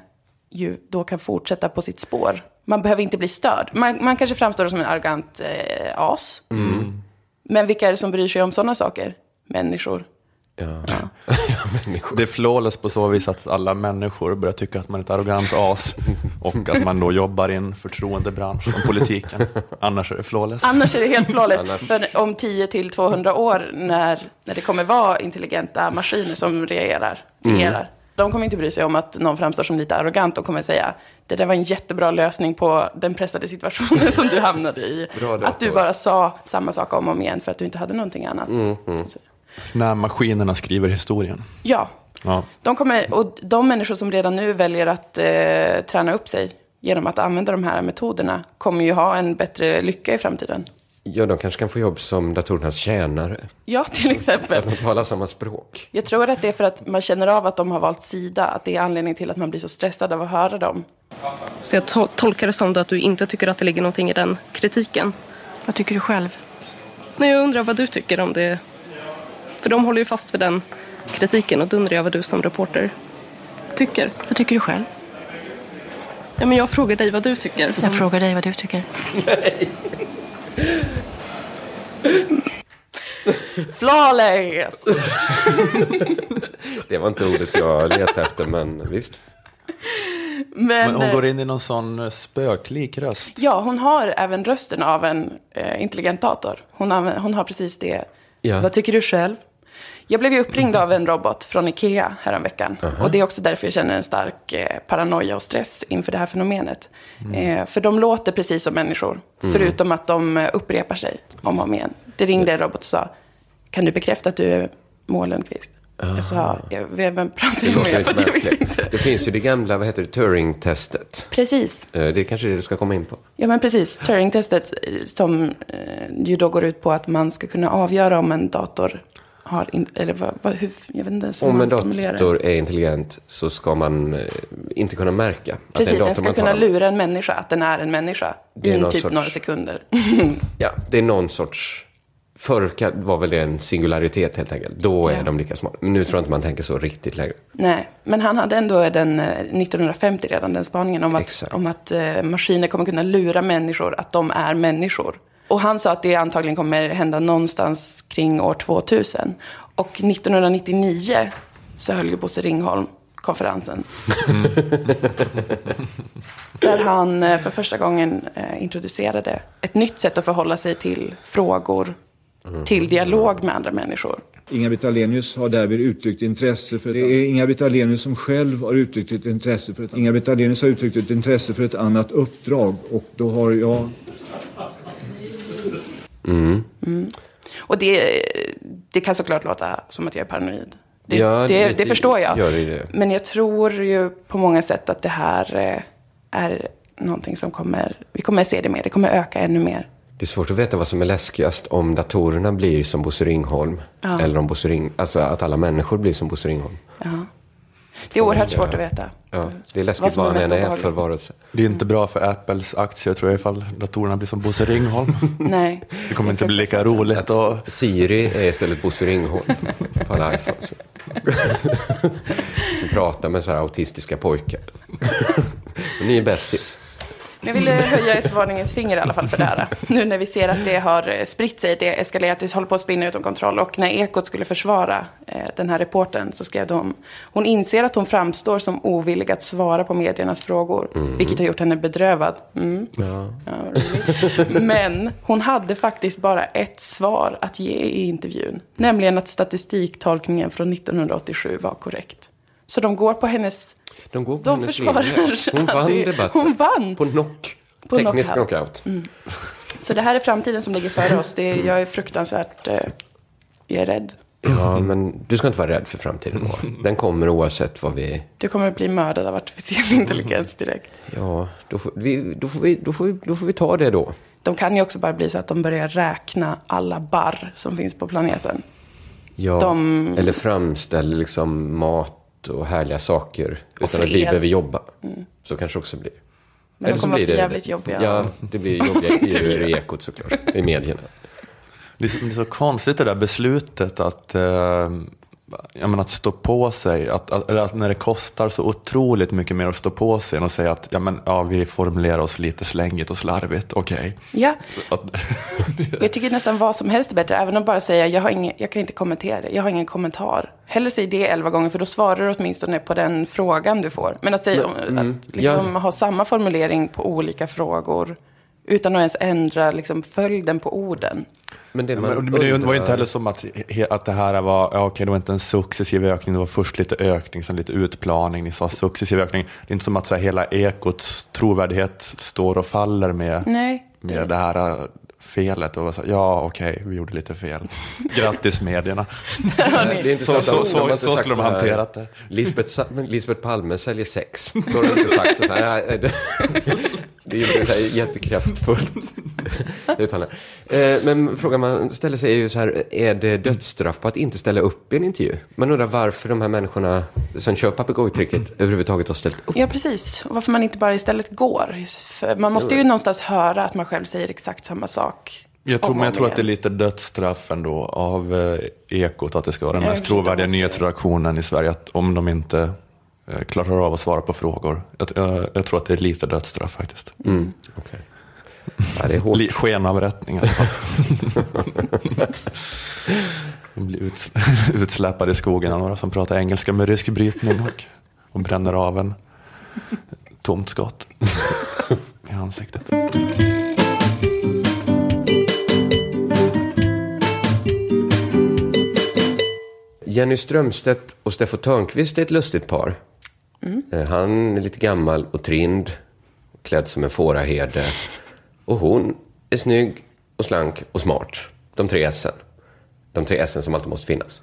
ju då kan fortsätta på sitt spår. Man behöver inte bli störd. Man, man kanske framstår som en arrogant eh, as. Mm. Men vilka är det som bryr sig om sådana saker? Människor. Ja. [LAUGHS] människor. Det är flawless på så vis att alla människor börjar tycka att man är ett arrogant as och att man då jobbar i en förtroendebransch som politiken. [LAUGHS] Annars är det flawless. Annars är det helt flawless. Annars- För om 10 till 200 år när, när det kommer vara intelligenta maskiner som regerar, Mm. regerar de kommer inte bry sig om att någon framstår som lite arrogant. De kommer säga, det där var en jättebra lösning på den pressade situationen som du hamnade i. Bra. Att du bara sa samma sak om och om igen för att du inte hade någonting annat. Mm, Så- När maskinerna skriver historien. Ja, Ja. de, kommer, och de människor som redan nu väljer att eh, träna upp sig genom att använda de här metoderna kommer ju ha en bättre lycka i framtiden. Ja, de kanske kan få jobb som datorernas tjänare. Ja, till exempel. Att de talar samma språk. Jag tror att det är för att man känner av att de har valt sida, att det är anledningen till att man blir så stressad av att höra dem. Så jag to- tolkar det som att du inte tycker att det ligger någonting i den kritiken. Vad tycker du själv? Nej, jag undrar vad du tycker om det. För de håller ju fast vid den kritiken och då undrar jag vad du som reporter tycker. Vad tycker du själv? Ja, men jag frågar dig vad du tycker. Jag frågar dig vad du tycker. Flawless! Det var inte ordet jag letade efter, men visst. Men, Men hon eh, går in i någon sån eh, spöklik röst. ja, hon har även rösten av en eh, intelligent dator. Hon, anv- hon har precis det. Ja. Vad tycker du själv? Jag blev ju uppringd av en robot från Ikea häromveckan. Och det är också därför jag känner en stark eh, paranoia och stress inför det här fenomenet. Eh, för de låter precis som människor, förutom att de eh, upprepar sig om och om igen. Det ringde en robot och sa, kan du bekräfta att du är Moa Lundqvist? Jag sa, vem pratar [LAUGHS] jag med? För jag visste inte. Det finns ju det gamla, vad heter det, Turing-testet. Precis. Eh, Det är kanske det du ska komma in på. Ja, men precis. Turing-testet som ju då går ut på att man ska kunna avgöra om en dator har, in, eller vad, vad, hur, jag vet inte Om en dator är intelligent så ska man eh, inte kunna märka att Precis, dator den ska kunna lura en människa att den är en människa. Det I typ sorts- några sekunder. [LAUGHS] Ja, det är någon sorts... Förr var väl det en singularitet helt enkelt. Då är Ja. de lika smarta. Men nu tror jag inte man tänker så riktigt längre. Nej, men han hade ändå den eh, 1950 redan den spaningen om att, Exakt. om att eh, maskiner kommer kunna lura människor att de är människor. Och han sa att det antagligen kommer hända någonstans kring år 2000. Och 1999 så höll ju Bosse Ringholm konferensen. [LAUGHS] Där han eh, för första gången eh, introducerade ett nytt sätt att förhålla sig till frågor, till dialog med andra människor. Inga-Britt Ahlenius har därvid uttryckt intresse för... Det är Inga-Britt Ahlenius som själv har uttryckt ett intresse för ett... Inga-Britt Ahlenius har uttryckt ett intresse för ett annat uppdrag och då har jag... Och det, det kan såklart låta som att jag är paranoid. Det, Ja, det, lite det förstår jag. det det. Men jag tror ju på många sätt att det här eh, är någonting som kommer, vi kommer se det mer, det kommer öka ännu mer. Det är svårt att veta vad som är läskigast. Om datorerna blir som Bosse Ringholm. Ja. Eller om Bosse Ring... Alltså att alla människor blir som Bosse Ringholm. Ja. Det är oerhört svårt att veta. Ja, det är läskigt vad han än är för varelse. Det är inte bra för Apples aktier tror jag ifall datorerna blir som Bosse Ringholm. [LAUGHS] Nej. Det kommer inte bli lika roligt och Siri är istället Bosse Ringholm på alla iPhones. [LAUGHS] Som pratar med så här autistiska pojkar. Ni är bästis. Jag ville höja ett varningens finger i alla fall för det här. Nu när vi ser att det har spritt sig, det eskalerat, det håller på att spinna utom kontroll. Och när Ekot skulle försvara eh, den här reporten så skrev de, hon inser att hon framstår som ovillig att svara på mediernas frågor. Vilket har gjort henne bedrövad. Mm. Ja, roligt. Men hon hade faktiskt bara ett svar att ge i intervjun. Nämligen att statistiktolkningen från 1987 var korrekt. Så de går på hennes... De går på De hennes försvarar linje. Hon vann [LAUGHS] det. debatten. Hon vann. På knock. På Teknisk knockout. knockout. Så det här är framtiden som ligger före oss. Det är, jag är fruktansvärt... Eh, jag är rädd. Ja, men du ska inte vara rädd för framtiden. Den kommer oavsett vad vi... Du kommer att bli mördad av artificiell intelligens direkt. Ja, då får vi, då får vi, då får vi, då får vi ta det då. de kan ju också bara bli så att de börjar räkna alla barr som finns på planeten. Ja, De- eller framställer liksom mat och härliga saker utan att vi behöver jobba. Så kanske det också blir. Men Eller de så kommer blir vara det- jävligt jobbiga. Ja, det blir jobbiga [LAUGHS] intervjuer i Ekot såklart, i medierna. Det är, så, det är så konstigt det där beslutet att, eh, jag menar, att stå på sig. Att, att, eller att när det kostar så otroligt mycket mer att stå på sig än att säga att ja, men, ja, vi formulerar oss lite slängigt och slarvigt. Okej. Ja, Att- [LAUGHS] jag tycker nästan vad som helst är bättre. Även att bara säga, jag, har ingen, jag kan inte kommentera det. Jag har ingen kommentar. Hellre säg det elva gånger, för då svarar du åtminstone på den frågan du får. Men att, säga, mm, att liksom ha samma formulering på olika frågor utan att ens ändra liksom, följden på orden. Men det, Men, man men det var ju inte heller som att, att det här var, ja, okej, det var inte en successiv ökning, det var först lite ökning, sen lite utplaning, ni sa successiv ökning. Det är inte som att så här, hela ekots trovärdighet står och faller med, Nej. med det här äh, felet. Och så, här, ja, okej, vi gjorde lite fel. Grattis medierna. [LAUGHS] Det är inte Så- så- så- de så sagt skulle de här, hanterat det. Lisbeth, men Lisbeth Palme säljer sex. Så har de inte sagt. Så här, [LAUGHS] det, är inte så här jättekraftfullt [LAUGHS] uttalande. Eh, Men frågan man ställer sig är ju så här, är det dödsstraff på att inte ställa upp i en intervju? Man undrar varför de här människorna som kör papegojtricket överhuvudtaget har ställt upp. Ja, precis. Och varför man inte bara istället går. För man måste ju någonstans höra att man själv säger exakt samma sak. Jag tror, men jag tror att det är lite dödsstraff ändå av eh, Ekot, att det ska vara den mest jag tror det trovärdiga nyhetsredaktionen i Sverige, att om de inte klarar av att svara på frågor. Jag, jag, jag tror att det är lite dödsstraff faktiskt. Mm, okej. Ja, det är hårt. Skenavrättning i alla fall. [LAUGHS] De blir uts [LAUGHS] utsläpade i skogen av några som pratar engelska med rysk brytning och, och bränner av en tomt skott [LAUGHS] i ansiktet. Jenny Strömstedt och Steffo Törnqvist är ett lustigt par. Eh, Han är lite gammal och trind, klädd som en fåraherde. Och hon är snygg och slank och smart. De tre S. De tre S som alltid måste finnas.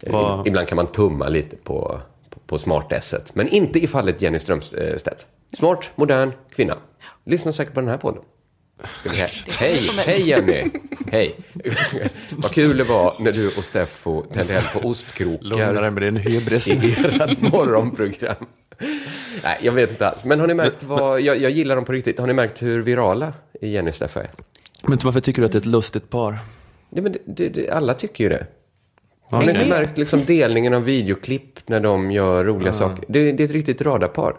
Eh, Vad- Ibland kan man tumma lite på, på, på smart S. Men inte i fallet Jenny Strömstedt. Smart, modern kvinna. Lyssna säkert på den här podden. Hej, hej Jenny! Hej! [LAUGHS] Vad kul det var när du och Steffo tände eld på ostkrokar Lugna dig med din hybris. i ert morgonprogram. Nej, jag vet inte alls. Men har ni märkt vad, jag, jag gillar dem på riktigt. Har ni märkt hur virala Jenny och Steffo är? Men varför tycker du att det är ett lustigt par? Nej, men det, det, det, alla tycker ju det. Har ni inte märkt liksom delningen av videoklipp när de gör roliga saker? Det, det är ett riktigt radarpar.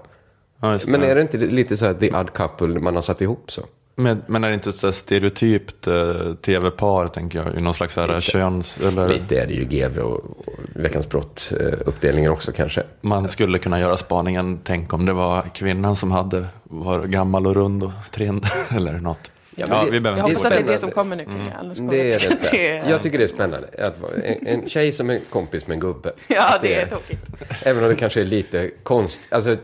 Ja, just Men är det inte lite så här the odd couple man har satt ihop så? Men, men är det inte ett stereotypt eh, tv-par, tänker jag, i någon slags här köns... Eller Lite är det ju GV och, och Veckans brott-uppdelningen också kanske. man skulle kunna göra spaningen, tänk om det var kvinnan som hade, var gammal och rund och trind, [LAUGHS] eller något. Ja, Ja, det- vi behöver Jag hoppas att det är det som kommer nu. Mm. Annars kommer Det är det det. Jag tycker det är spännande. En, en tjej som är kompis med en gubbe. Ja, det är tokigt. Även om det kanske är lite konst. Alltså,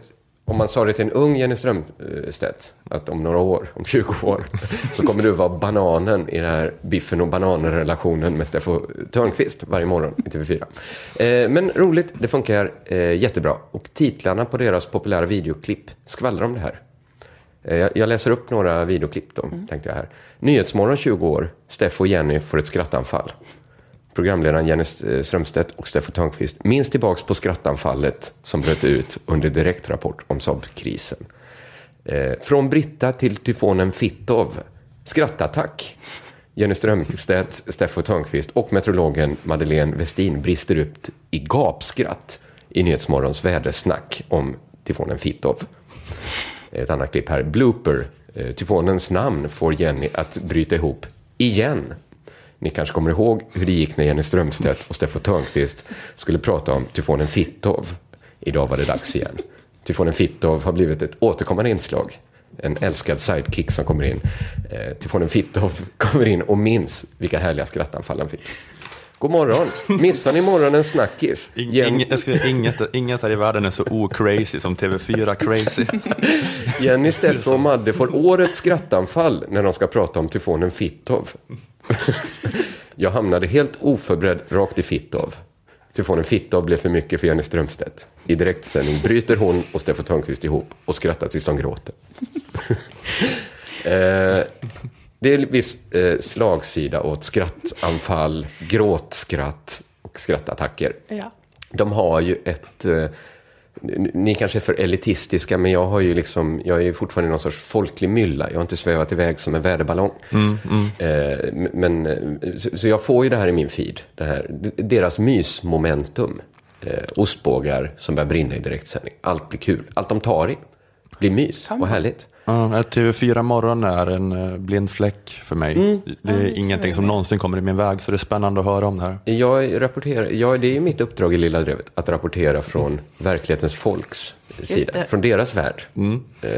om man sa det till en ung Jenny Strömstedt, att om några år, om 20 år, så kommer du vara bananen i den här biffen och bananen-relationen med Steffo Törnqvist varje morgon i TV4. Eh, men roligt, det funkar eh, jättebra. Och titlarna på deras populära videoklipp skvallrar om det här. Eh, Jag jag läser upp några videoklipp då, tänkte jag här. Nyhetsmorgon 20 år, Steffo och Jenny får ett skrattanfall. Programledaren Jenny eh, Strömstedt och Steffo Törnqvist minns tillbaks på skrattanfallet som bröt ut under direktrapport om Saab-krisen. Eh, från Britta till tyfonen Fittov. Skrattattack. Jenny Strömstedt, Steffo Törnqvist och meteorologen Madeleine Westin brister upp i gapskratt i Nyhetsmorgons vädersnack om tyfonen Fittov. Ett annat klipp här. Blooper. Eh, Tyfonens namn får Jenny att bryta ihop igen. Ni kanske kommer ihåg hur det gick när Jenny Strömstedt och Steffo Törnqvist skulle prata om tyfonen Fittov. Idag var det dags igen. Tyfonen Fittov har blivit ett återkommande inslag. En älskad sidekick som kommer in. Eh, tyfonen Fittov kommer in och minns vilka härliga skrattanfall han fick. God morgon! Missar ni morgonens snackis? Ing, Jen- jag skulle, inget, inget här i världen är så o-crazy som TV4 crazy. [LAUGHS] Jenny, Steffo och Madde får årets skrattanfall när de ska prata om tyfonen Fittov. [LAUGHS] Jag hamnade helt oförberedd rakt i Fittov. Tyfonen Fittov blev för mycket för Jenny Strömstedt. I direktsändning bryter hon och Steffo Törnqvist ihop och skrattar tills de gråter. [LAUGHS] eh, Det är viss eh, slagsida åt skrattanfall, [LAUGHS] gråtskratt och skrattattacker. Ja. De har ju ett... Eh, ni kanske är för elitistiska, men jag har ju liksom... Jag är ju fortfarande någon sorts folklig mylla. Jag har inte svävat iväg som en väderballong. Mm, mm. Eh, men, eh, så, så jag får ju det här i min feed. Det här, deras mysmomentum. Eh, ostbågar som börjar brinna i direktsändning. Allt blir kul. Allt de tar i blir mys och härligt. Ja, TV4 Morgon är en eh, blind fläck för mig. Mm. Det är ingenting som någonsin kommer i min väg, så det är spännande att höra om det här. Jag rapporterar, ja, det är ju mitt uppdrag i Lilla Drevet, att rapportera från verklighetens folks sida, från deras värld. Eh,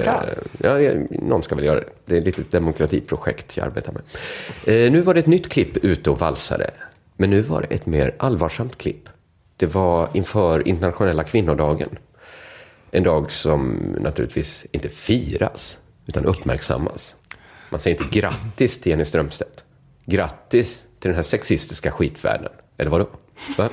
ja, någon ska väl göra det. Det är ett litet demokratiprojekt jag arbetar med. Eh, nu var det ett nytt klipp ute och valsade, men nu var det ett mer allvarsamt klipp. Det var inför internationella kvinnodagen. En dag som naturligtvis inte firas, utan uppmärksammas. Man säger inte grattis till Jenny Strömstedt. Grattis till den här sexistiska skitvärlden. Eller vadå? Va?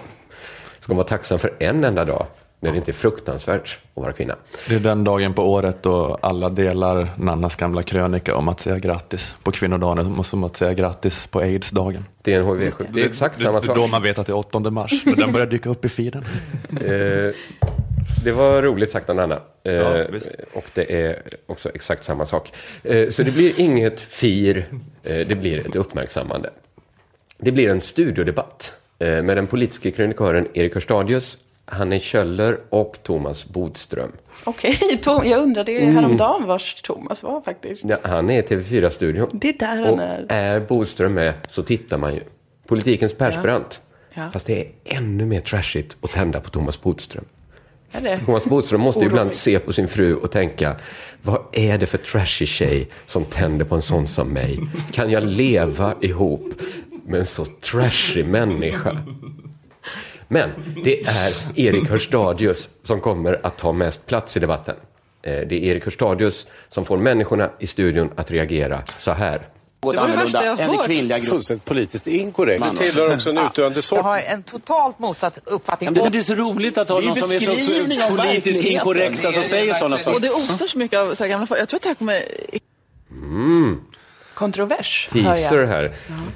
Ska man vara tacksam för en enda dag när det inte är fruktansvärt att vara kvinna? Det är den dagen på året då alla delar Nannas gamla krönika om att säga grattis på kvinnodagen och som att säga grattis på aids-dagen. Det är en hiv Det är exakt samma Det är sak. då man vet att det är 8 mars, när den börjar dyka upp i feeden. [LAUGHS] Det var roligt sagt av Nanna. Eh, Ja, och det är också exakt samma sak. Eh, så det blir inget fir, eh, det blir ett uppmärksammande. Det blir en studiodebatt eh, med den politiska krönikören Erik Hörstadius, Hanne Kjöller och Thomas Bodström. Okej, [LAUGHS] Tom, jag undrade Mm. häromdagen vars Thomas var faktiskt. Ja, han är i TV4-studion. Det är där han Och är. är Bodström med så tittar man ju. Politikens Persbrandt. Ja. Fast det är ännu mer trashigt att tända på Thomas Bodström. Det? Thomas Bodström måste ju ibland se på sin fru och tänka, vad är det för trashig tjej som tänder på en sån som mig? Kan jag leva ihop med en så trashig människa? Men det är Erik Hörstadius som kommer att ta mest plats i debatten. Eh, Det är Erik Hörstadius som får människorna i studion att reagera så här. Något annorlunda än det kvinnliga gruppen. Fullständigt politiskt inkorrekt. Man- Du tillhör också en utdöende Jag sort. har en totalt motsatt uppfattning. Men det är så roligt att ha Det någon som är så politiskt inkorrekta som säger sådana Och saker. det osar så mycket av så här gamla folk. Jag tror att det här kommer... Mm. Kontrovers, Teaser jag. här.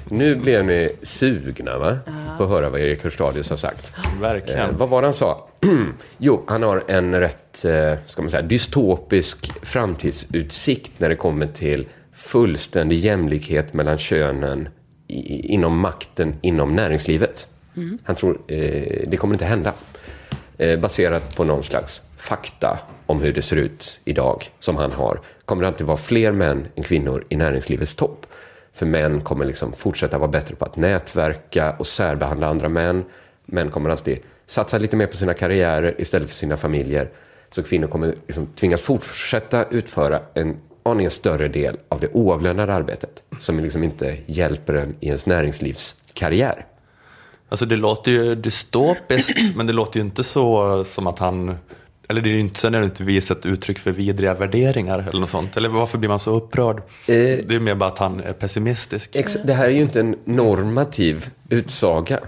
Nu blev ni sugna va? på att höra vad Erik Hörstadius har sagt. Verkligen. Eh, vad var det han sa? [CLEARS THROAT] jo, han har en rätt eh, ska man säga, dystopisk framtidsutsikt när det kommer till fullständig jämlikhet mellan könen i, inom makten inom näringslivet. Mm. Han tror eh, det kommer inte hända. Eh, baserat på någon slags fakta om hur det ser ut idag, som han har, kommer det alltid vara fler män än kvinnor i näringslivets topp. För män kommer liksom fortsätta vara bättre på att nätverka och särbehandla andra män. Män kommer alltid satsa lite mer på sina karriärer istället för sina familjer. Så kvinnor kommer liksom tvingas fortsätta utföra en aningen större del av det oavlönade arbetet som liksom inte hjälper en i ens näringslivskarriär. Alltså det låter ju dystopiskt, [CLEARS THROAT] men det låter ju inte så som att han... Eller det är ju inte, sen är det inte vis ett uttryck för vidriga värderingar eller något sånt. Eller varför blir man så upprörd? det är mer bara att han är pessimistisk. Det här är ju inte en normativ utsaga.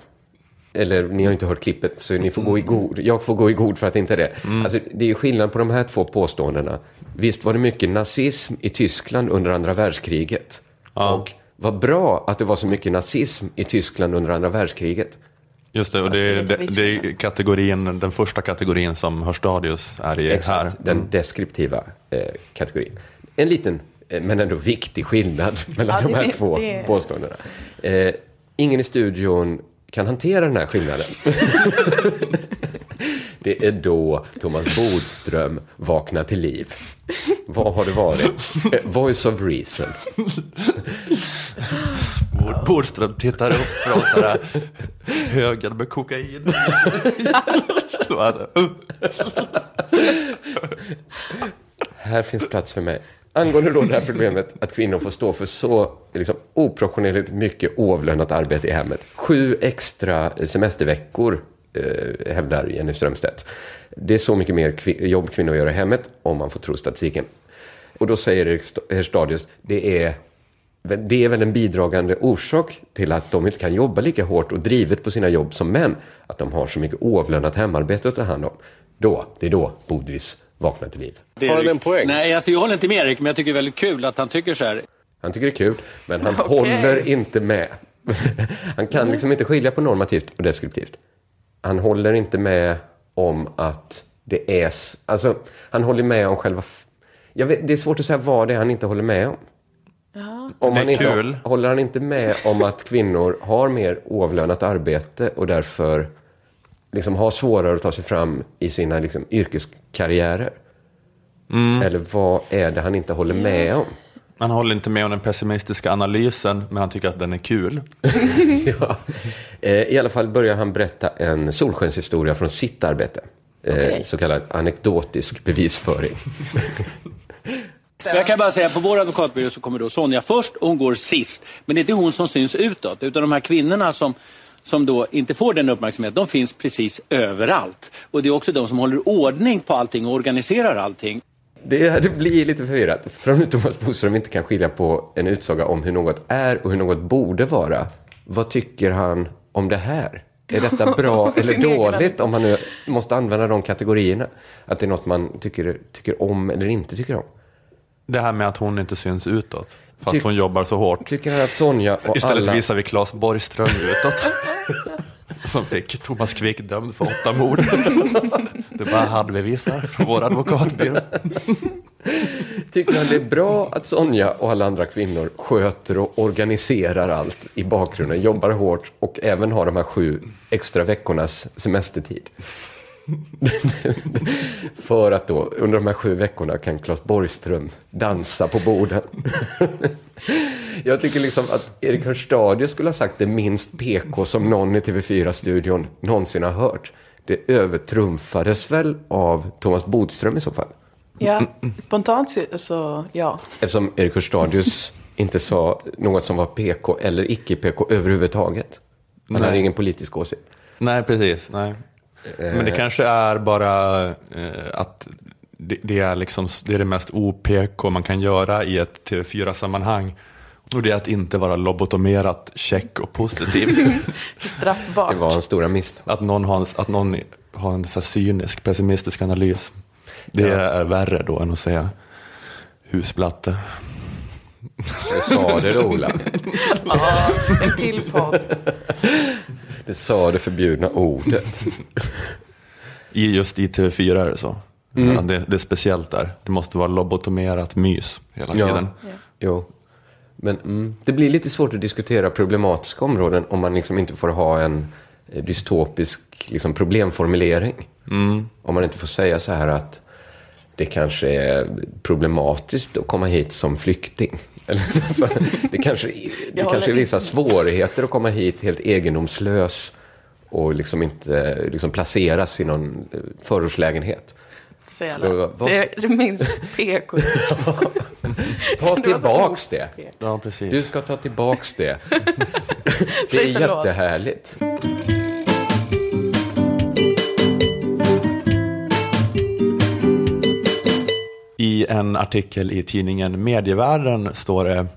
Eller ni har inte hört klippet, så ni får gå i god. Jag får gå i god för att det inte är det. Alltså, det är ju skillnad på de här två påståendena. Visst var det mycket nazism i Tyskland under andra världskriget. Och vad bra att det var så mycket nazism i Tyskland under andra världskriget. Just det, och det är, det, det är kategorin, den första kategorin som Hörstadius är i Exakt, här. den deskriptiva eh, kategorin. En liten, eh, men ändå viktig skillnad [LAUGHS] mellan Ja, de det- här två det- påståendena. Eh, ingen i studion kan hantera den här skillnaden. [LAUGHS] det är då Thomas Bodström vaknar till liv. Vad har det varit? Eh, Voice of reason. Bordström tittar upp från så här högen med kokain. [LAUGHS] Här finns plats för mig. Angående då det här problemet att kvinnor får stå för så liksom, oproportionerligt mycket oavlönat arbete i hemmet. Sju extra semesterveckor, eh, hävdar Jenny Strömstedt. Det är så mycket mer kvi- jobb kvinnor gör i hemmet, om man får tro statistiken. Och då säger Erik Herstadius, det är, det är väl en bidragande orsak till att de inte kan jobba lika hårt och drivet på sina jobb som män. Att de har så mycket oavlönat hemarbete att ta hand om. Då, det är då Bodis vaknar till liv. Har han en poäng? Nej, alltså jag håller inte med Erik, men jag tycker det är väldigt kul att han tycker så här. Han tycker det är kul, men han [LAUGHS] Okej. håller inte med. [LAUGHS] Han kan liksom inte skilja på normativt och deskriptivt. Han håller inte med om att det är... Alltså, han håller med om själva... vet, det är svårt att säga vad det är han inte håller med om. Om Det är han inte, kul. Håller han inte med om att kvinnor har mer oavlönat arbete och därför liksom har svårare att ta sig fram i sina liksom, yrkeskarriärer? Mm. Eller vad är det han inte håller med om? Han håller inte med om den pessimistiska analysen, men han tycker att den är kul. [LAUGHS] ja. Eh, I alla fall börjar han berätta en solskenshistoria från sitt arbete. Eh, Okej. Så kallad anekdotisk bevisföring. [LAUGHS] Jag kan bara säga på vår advokatbyrå så kommer då Sonja först och hon går sist. Men det är inte hon som syns utåt utan de här kvinnorna som, som då inte får den uppmärksamhet, de finns precis överallt. Och det är också de som håller ordning på allting och organiserar allting. Det, det blir lite förvirrat. För om Thomas Bodström inte kan skilja på en utsaga om hur något är och hur något borde vara, vad tycker han om det här? Är detta [LAUGHS] bra eller dåligt om man nu måste använda de kategorierna? Att det är något man tycker, tycker om eller inte tycker om? Det här med att hon inte syns utåt, fast Ty- hon jobbar så hårt. Tycker han att Sonja och Istället alla... visar vi Claes Borgström utåt. [LAUGHS] [LAUGHS] Som fick Thomas Quick dömd för åtta mord. Det bara hade vi visar från vår advokatbyrå. Tycker han det är bra att Sonja och alla andra kvinnor sköter och organiserar allt i bakgrunden, jobbar hårt och även har de här sju extra veckornas semestertid? [LAUGHS] För att då, under de här sju veckorna kan Claes Borgström dansa på borden. [LAUGHS] Jag tycker liksom att Erik Hörstadius skulle ha sagt det minst PK som någon i TV4-studion någonsin har hört. Det övertrumfades väl av Thomas Bodström i så fall? Ja, spontant så- ja. Eftersom Erik Hörstadius inte sa något som var PK eller icke-PK överhuvudtaget. Han Nej. hade ingen politisk åsikt. Nej, precis. Nej. Men det Eh. kanske är bara eh, att det, det, är liksom, det är det mest OPK man kan göra i ett TV4-sammanhang. Och det är att inte vara lobotomerat, check och positiv. [LAUGHS] Straffbart. Det var en stora misstag. Att någon har en, att någon har en så cynisk, pessimistisk analys. Det Ja. är värre då än att säga husplatte. Du sa det då, Ola. [LAUGHS] Ja, en till podd. Det sa det förbjudna ordet. I just i TV4 är det så. Mm. Ja, Det, det är speciellt där. Det måste vara lobotomerat mys hela Ja. tiden. Jo. Men mm, det blir lite svårt att diskutera problematiska områden om man liksom inte får ha en eh, dystopisk liksom, problemformulering. Mm. Om man inte får säga så här att det kanske är problematiskt att komma hit som flykting. [LAUGHS] Alltså, det kanske, det kanske är vissa svårigheter att komma hit helt egendomslös och liksom inte liksom placeras i någon eh, förortslägenhet. Så jävla. Det är det minst PK. [LAUGHS] Ta tillbaks det. Ja, precis. Du ska ta tillbaks det. [LAUGHS] Det är förlåt. jättehärligt. I en artikel i tidningen Medievärlden står det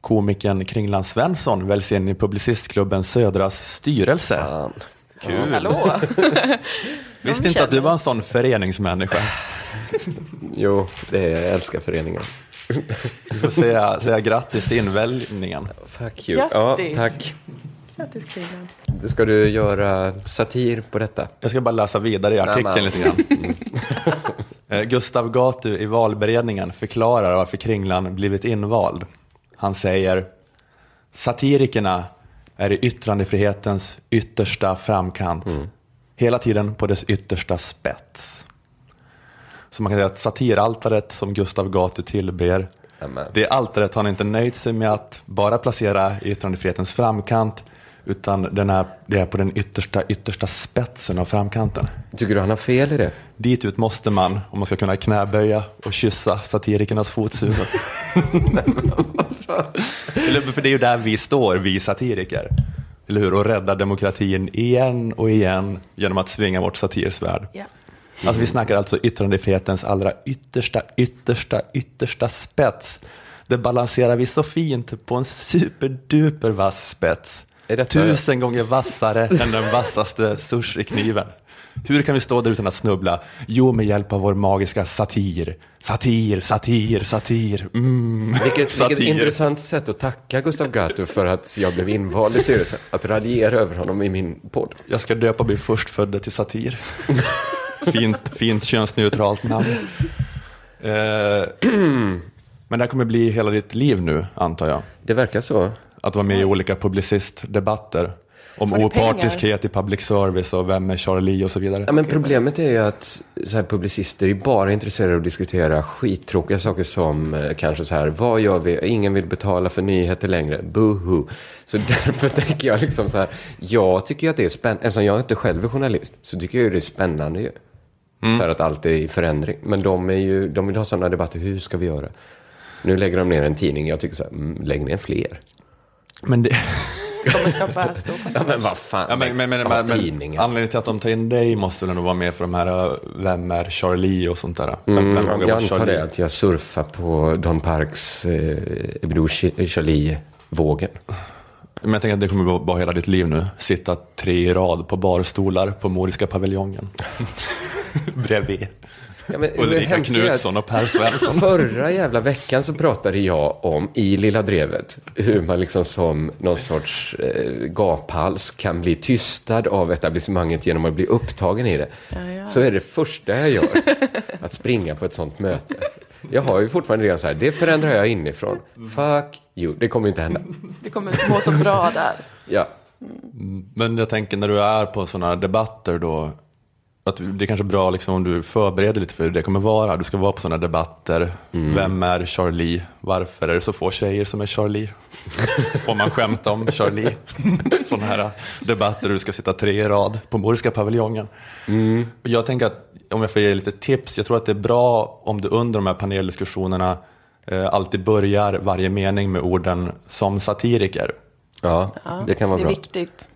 Komikern Kringland Svensson väljs in i Publicistklubben Södras styrelse. Kul. Hallå? [LAUGHS] Visste inte att du var en sån föreningsmänniska. Jo, det är, jag älskar föreningen. Du får säga, säga grattis till inväljningen. Tack you. Ja, Grattis. tack. Grattis Kringlan. Ska du göra satir på detta? Jag ska bara läsa vidare i artikeln lite grann. [LAUGHS] Eh, Gustav Gatu i valberedningen förklarar varför Kringlan blivit invald. Han säger Satirikerna är i yttrandefrihetens yttersta framkant. Hela tiden på dess yttersta spets. Så man kan säga att satiraltaret som Gustav Gatu tillber, Amen. det altaret har han inte nöjt sig med att bara placera i yttrandefrihetens framkant, utan den är, det är på den yttersta, yttersta spetsen av framkanten. Tycker du han har fel i det? Dit ut måste man om man ska kunna knäböja och kyssa satirikernas fotsulor. [LAUGHS] För det är ju där vi står, vi satiriker. Eller hur? Och rädda demokratin igen och igen genom att svinga vårt satirsvärd. Ja. Alltså vi snackar alltså yttrandefrihetens allra yttersta, yttersta, yttersta spets. Det balanserar vi så fint på en superduper vass spets. Är detta- Tusen gånger vassare [LAUGHS] än den vassaste sushikniven. Hur kan vi stå där utan att snubbla? Jo, med hjälp av vår magiska satir. Satir, satir, satir. Mm. Vilket, satir. vilket intressant sätt att tacka Gustav Gattu för att jag blev invald i styrelsen. Att raljera över honom i min podd. Jag ska döpa mig förstfödde till satir. fint, fint könsneutralt namn. Eh, [CLEARS THROAT] men det här kommer bli hela ditt liv nu, antar jag. Det verkar så. Att vara med i olika publicistdebatter. Om opartiskhet i public service och vem är Charlie och så vidare. Ja, men problemet är ju att så här, publicister är bara intresserade av att diskutera skittråkiga saker som eh, kanske så här, vad gör vi? Ingen vill betala för nyheter längre. Boohoo. Så [LAUGHS] därför tänker jag liksom så här, jag tycker ju att det är spännande, eftersom jag inte själv är journalist, så tycker jag ju det är spännande ju. Så här att allt är i förändring. Men de, är ju, de vill ha sådana debatter, hur ska vi göra? Nu lägger de ner en tidning, jag tycker så här, mm, lägg ner fler. Men det... [LAUGHS] kommer skapa stor Ja men vad fan, Ja, men, men, men, men, men anledningen till att de tar in dig måste väl nog vara med för de här, äh, vem är Charlie och sånt där. Vem, Mm, vem jag vara antar Charlie? det, att jag surfar på Don Parks eh, Ebdo Charlie-vågen. Men jag tänker att det kommer vara bara hela ditt liv nu. Sitta tre i rad på barstolar på Moriska paviljongen. [LAUGHS] Bredvid. Ja, men, Ulrika Knutsson och Per Svensson. Förra jävla veckan så pratade jag om, i Lilla Drevet, hur man liksom som någon sorts eh, gaphals kan bli tystad av etablissemanget genom att bli upptagen i det. ja. Så är det första jag gör, att springa på ett sånt möte. Jag har ju fortfarande redan så här, det förändrar jag inifrån. Fuck you, det kommer inte hända. Det kommer må så bra där. Ja. Men jag tänker när du är på sådana här debatter då, att det är kanske är bra liksom om du förbereder lite för hur det kommer vara. Du ska vara på sådana debatter. Vem är Charlie? Varför är det så få tjejer som är Charlie? [LAUGHS] Får man skämta om Charlie? [LAUGHS] Sådana här debatter där du ska sitta tre i rad på Moriska paviljongen. Jag tänker att, om jag får ge lite tips, jag tror att det är bra om du under de här paneldiskussionerna eh, alltid börjar varje mening med orden som satiriker. Ja, det kan vara det är bra. viktigt.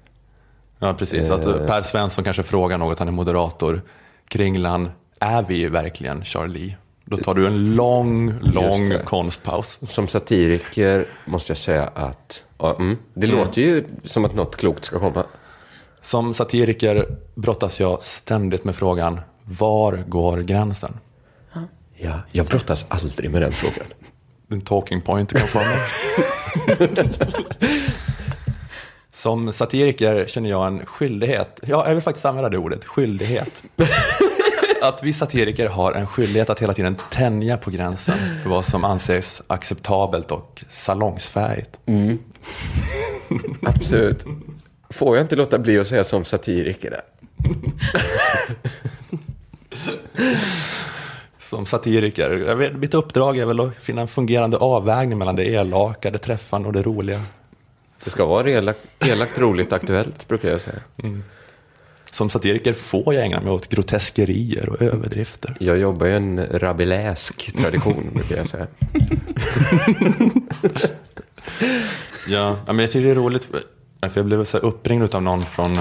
Ja, precis. Att Eh. Per Svensson kanske frågar något, han är moderator. Kringlan, är vi verkligen Charlie? Då tar du en lång, lång konstpaus. Som satiriker måste jag säga att, ja, mm, det låter ju som att något klokt ska komma. Som satiriker brottas jag ständigt med frågan, var går gränsen? Ja, jag brottas aldrig med den frågan. [LAUGHS] En talking point kan få mig. [LAUGHS] Som satiriker känner jag en skyldighet, ja, jag vill faktiskt använda det ordet, skyldighet. [LAUGHS] Att vi satiriker har en skyldighet att hela tiden tänja på gränsen för vad som anses acceptabelt och salongsfähigt. Absolut. Får jag inte låta bli att säga som satiriker? där? Som satiriker, vet, mitt uppdrag är väl att finna en fungerande avvägning mellan det elaka, det träffande och det roliga. Det ska vara elakt, elakt roligt, aktuellt, brukar jag säga. Som satiriker får jag ägna mig åt groteskerier och överdrifter. Jag jobbar i en rabbiläsk tradition, [LAUGHS] brukar jag säga. Ja, men jag tycker det är roligt, för jag blev så uppringd av någon från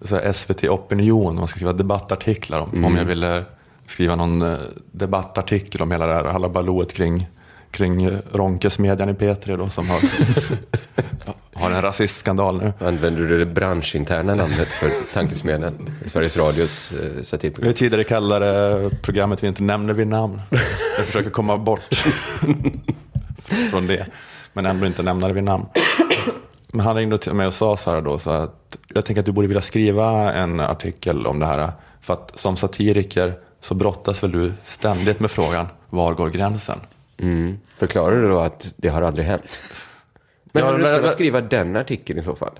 så SVT Opinion, man ska skriva debattartiklar om, om jag ville skriva någon eh, debattartikel om hela det här halabalooet kring, kring eh, Ronkesmedjan i P3 då, som har [LAUGHS] en rasistskandal nu. Använder du det branschinterna namnet för Tankesmedjan, Sveriges Radios eh, Vi satirprogram? tidigare kallat det programmet vi inte nämner vid namn. Jag försöker komma bort från det, men ändå inte nämna det vid namn. Men han ringde till mig och sa så här då, så att jag tänker att du borde vilja skriva en artikel om det här. För att som satiriker så brottas väl du ständigt med frågan, var går gränsen? Mm. Förklarar du då att det har aldrig hänt? Men Ja, har du men- att skriva den artikeln i så fall?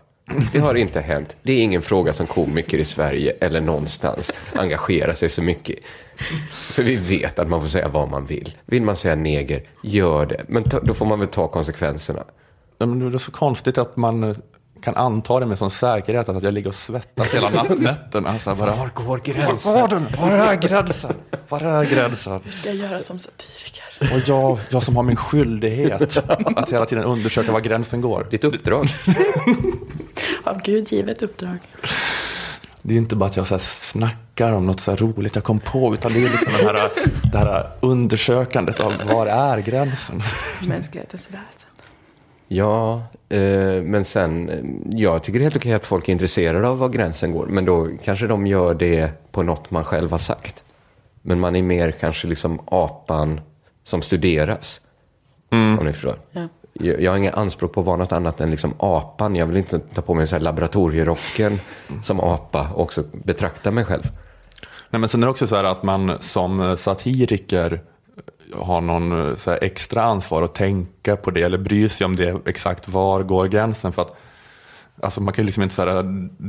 Det har inte hänt. Det är ingen fråga som komiker i Sverige eller någonstans engagerar sig så mycket. För vi vet att man får säga vad man vill. Vill man säga neger, gör det. Men ta, då får man väl ta konsekvenserna. Ja, men det är så konstigt att man eh, kan anta det med sån säkerhet att jag ligger och svettas hela natt- [LAUGHS] nätterna. Så här bara, Var går gränsen? Var, den? var är [LAUGHS] gränsen? Var är gränsen? Ska jag göra som satiriker? Och jag, jag som har min skyldighet att hela tiden undersöka var gränsen går. Ditt uppdrag. [LAUGHS] Av Gud givet uppdrag. Det är inte bara att jag så här snackar om något så här roligt jag kom på, utan det är liksom den här, det här undersökandet av var är gränsen? Mänsklighetens väsen. Ja, eh, men sen, eh, jag tycker det är helt okej att folk är intresserade av var gränsen går. Men då kanske de gör det på något man själv har sagt. Men man är mer kanske liksom apan som studeras. Om ni förstår. Ja. Jag, jag har inga anspråk på att vara något annat än liksom apan. Jag vill inte ta på mig så här laboratorierocken som apa och också betrakta mig själv. Nej, men sen är det också så här att man som satiriker har någon eh, så extra ansvar att tänka på det eller bry sig om det exakt var går gränsen. För att Alltså man kan ju liksom inte så här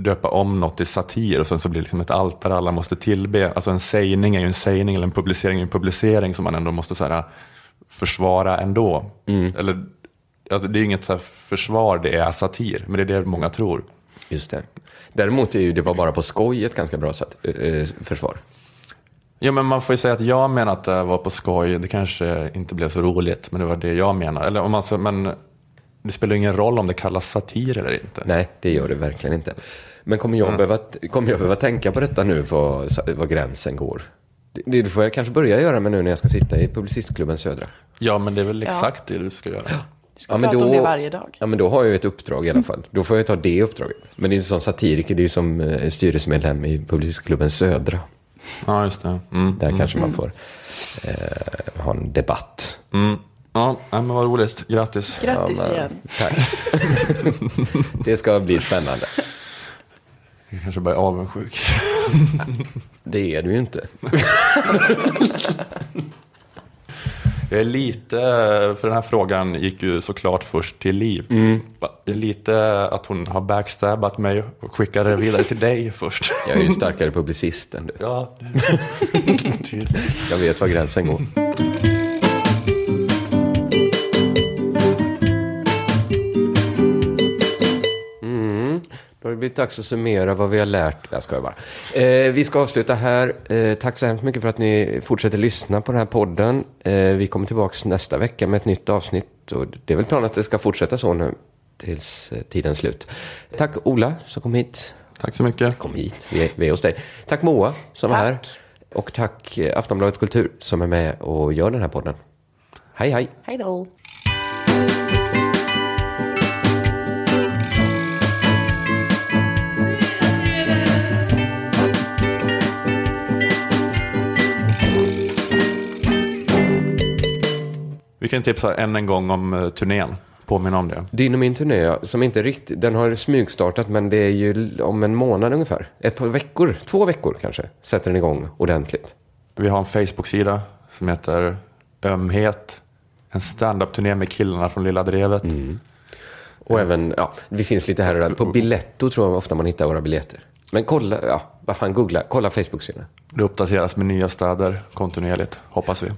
döpa om något till satir och sen så blir det liksom ett altare alla måste tillbe. Alltså en sägning är ju en sägning eller en publicering är en publicering som man ändå måste så här försvara ändå. Eller, ja, det är ju inget så här försvar, det är satir, men det är det många tror. Just det. Däremot är ju det var bara på skoj ett ganska bra sätt, eh, försvar. Ja, men man får ju säga att jag menar att det var på skoj. Det kanske inte blev så roligt, men det var det jag menar. Eller om man, men det spelar ingen roll om det kallas satir eller inte. Nej, det gör det verkligen inte. Men kommer jag, behöva, kommer jag behöva tänka på detta nu, var, var gränsen går? Det, det får jag kanske börja göra med nu när jag ska sitta i Publicistklubben Södra. Ja, men det är väl Ja. exakt det du ska göra. ska prata om det varje dag. Ja, men då har jag ju ett uppdrag i alla fall. Då får jag ta det uppdraget. Men det är inte som satiriker, det är som eh, styrelsemedlem i Publicistklubben Södra. Ja, just det. Mm. Där kanske man Mm. får eh, ha en debatt. Mm. Ja, men vad roligt. Grattis. Grattis men- igen. Tack. [LAUGHS] det ska bli spännande. Jag kanske bara är avundsjuk. [LAUGHS] Det är du ju inte. [LAUGHS] Jag är lite, för den här frågan gick ju såklart först till Liv. Är lite att hon har backstabbat mig och skickade det vidare till dig först. Jag är ju starkare publicist än du. Ja, Jag vet var gränsen går. Det blivit dags att summera vad vi har lärt. Jag skojar bara. Eh, vi ska avsluta här. Eh, tack så hemskt mycket för att ni fortsätter lyssna på den här podden. Eh, vi kommer tillbaka nästa vecka med ett nytt avsnitt. Och det är väl planen att det ska fortsätta så nu tills eh, tidens slut. Tack Ola som kom hit. Tack så mycket. Kom hit, vi är, vi är hos dig. Tack Moa som är här. Och tack eh, Aftonbladet Kultur som är med och gör den här podden. Hej hej! Hej då. Vi kan tipsa än en gång om eh, turnén. Påminna om det. Din och min turné, som inte riktigt, den har smygstartat men det är ju om en månad ungefär. Ett par veckor, två veckor kanske, sätter den igång ordentligt. Vi har en Facebook-sida som heter Ömhet. En stand-up-turné med killarna från Lilla Drevet. Och även, ja, vi finns lite här och där. På Biletto tror jag ofta man hittar våra biljetter. Men kolla, ja, vad fan, googla, kolla Facebook-sidan. Det uppdateras med nya städer kontinuerligt, hoppas vi.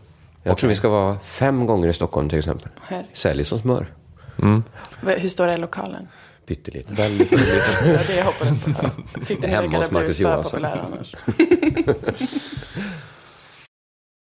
Jag tror vi ska vara fem gånger i Stockholm till exempel. Herre. Säljer som smör. Hur stor är lokalen? Pytteliten. Väldigt, väldigt Det var det jag hoppades på. [LAUGHS] Tyckte ni Hemma verkade blivit för populär annars. [LAUGHS]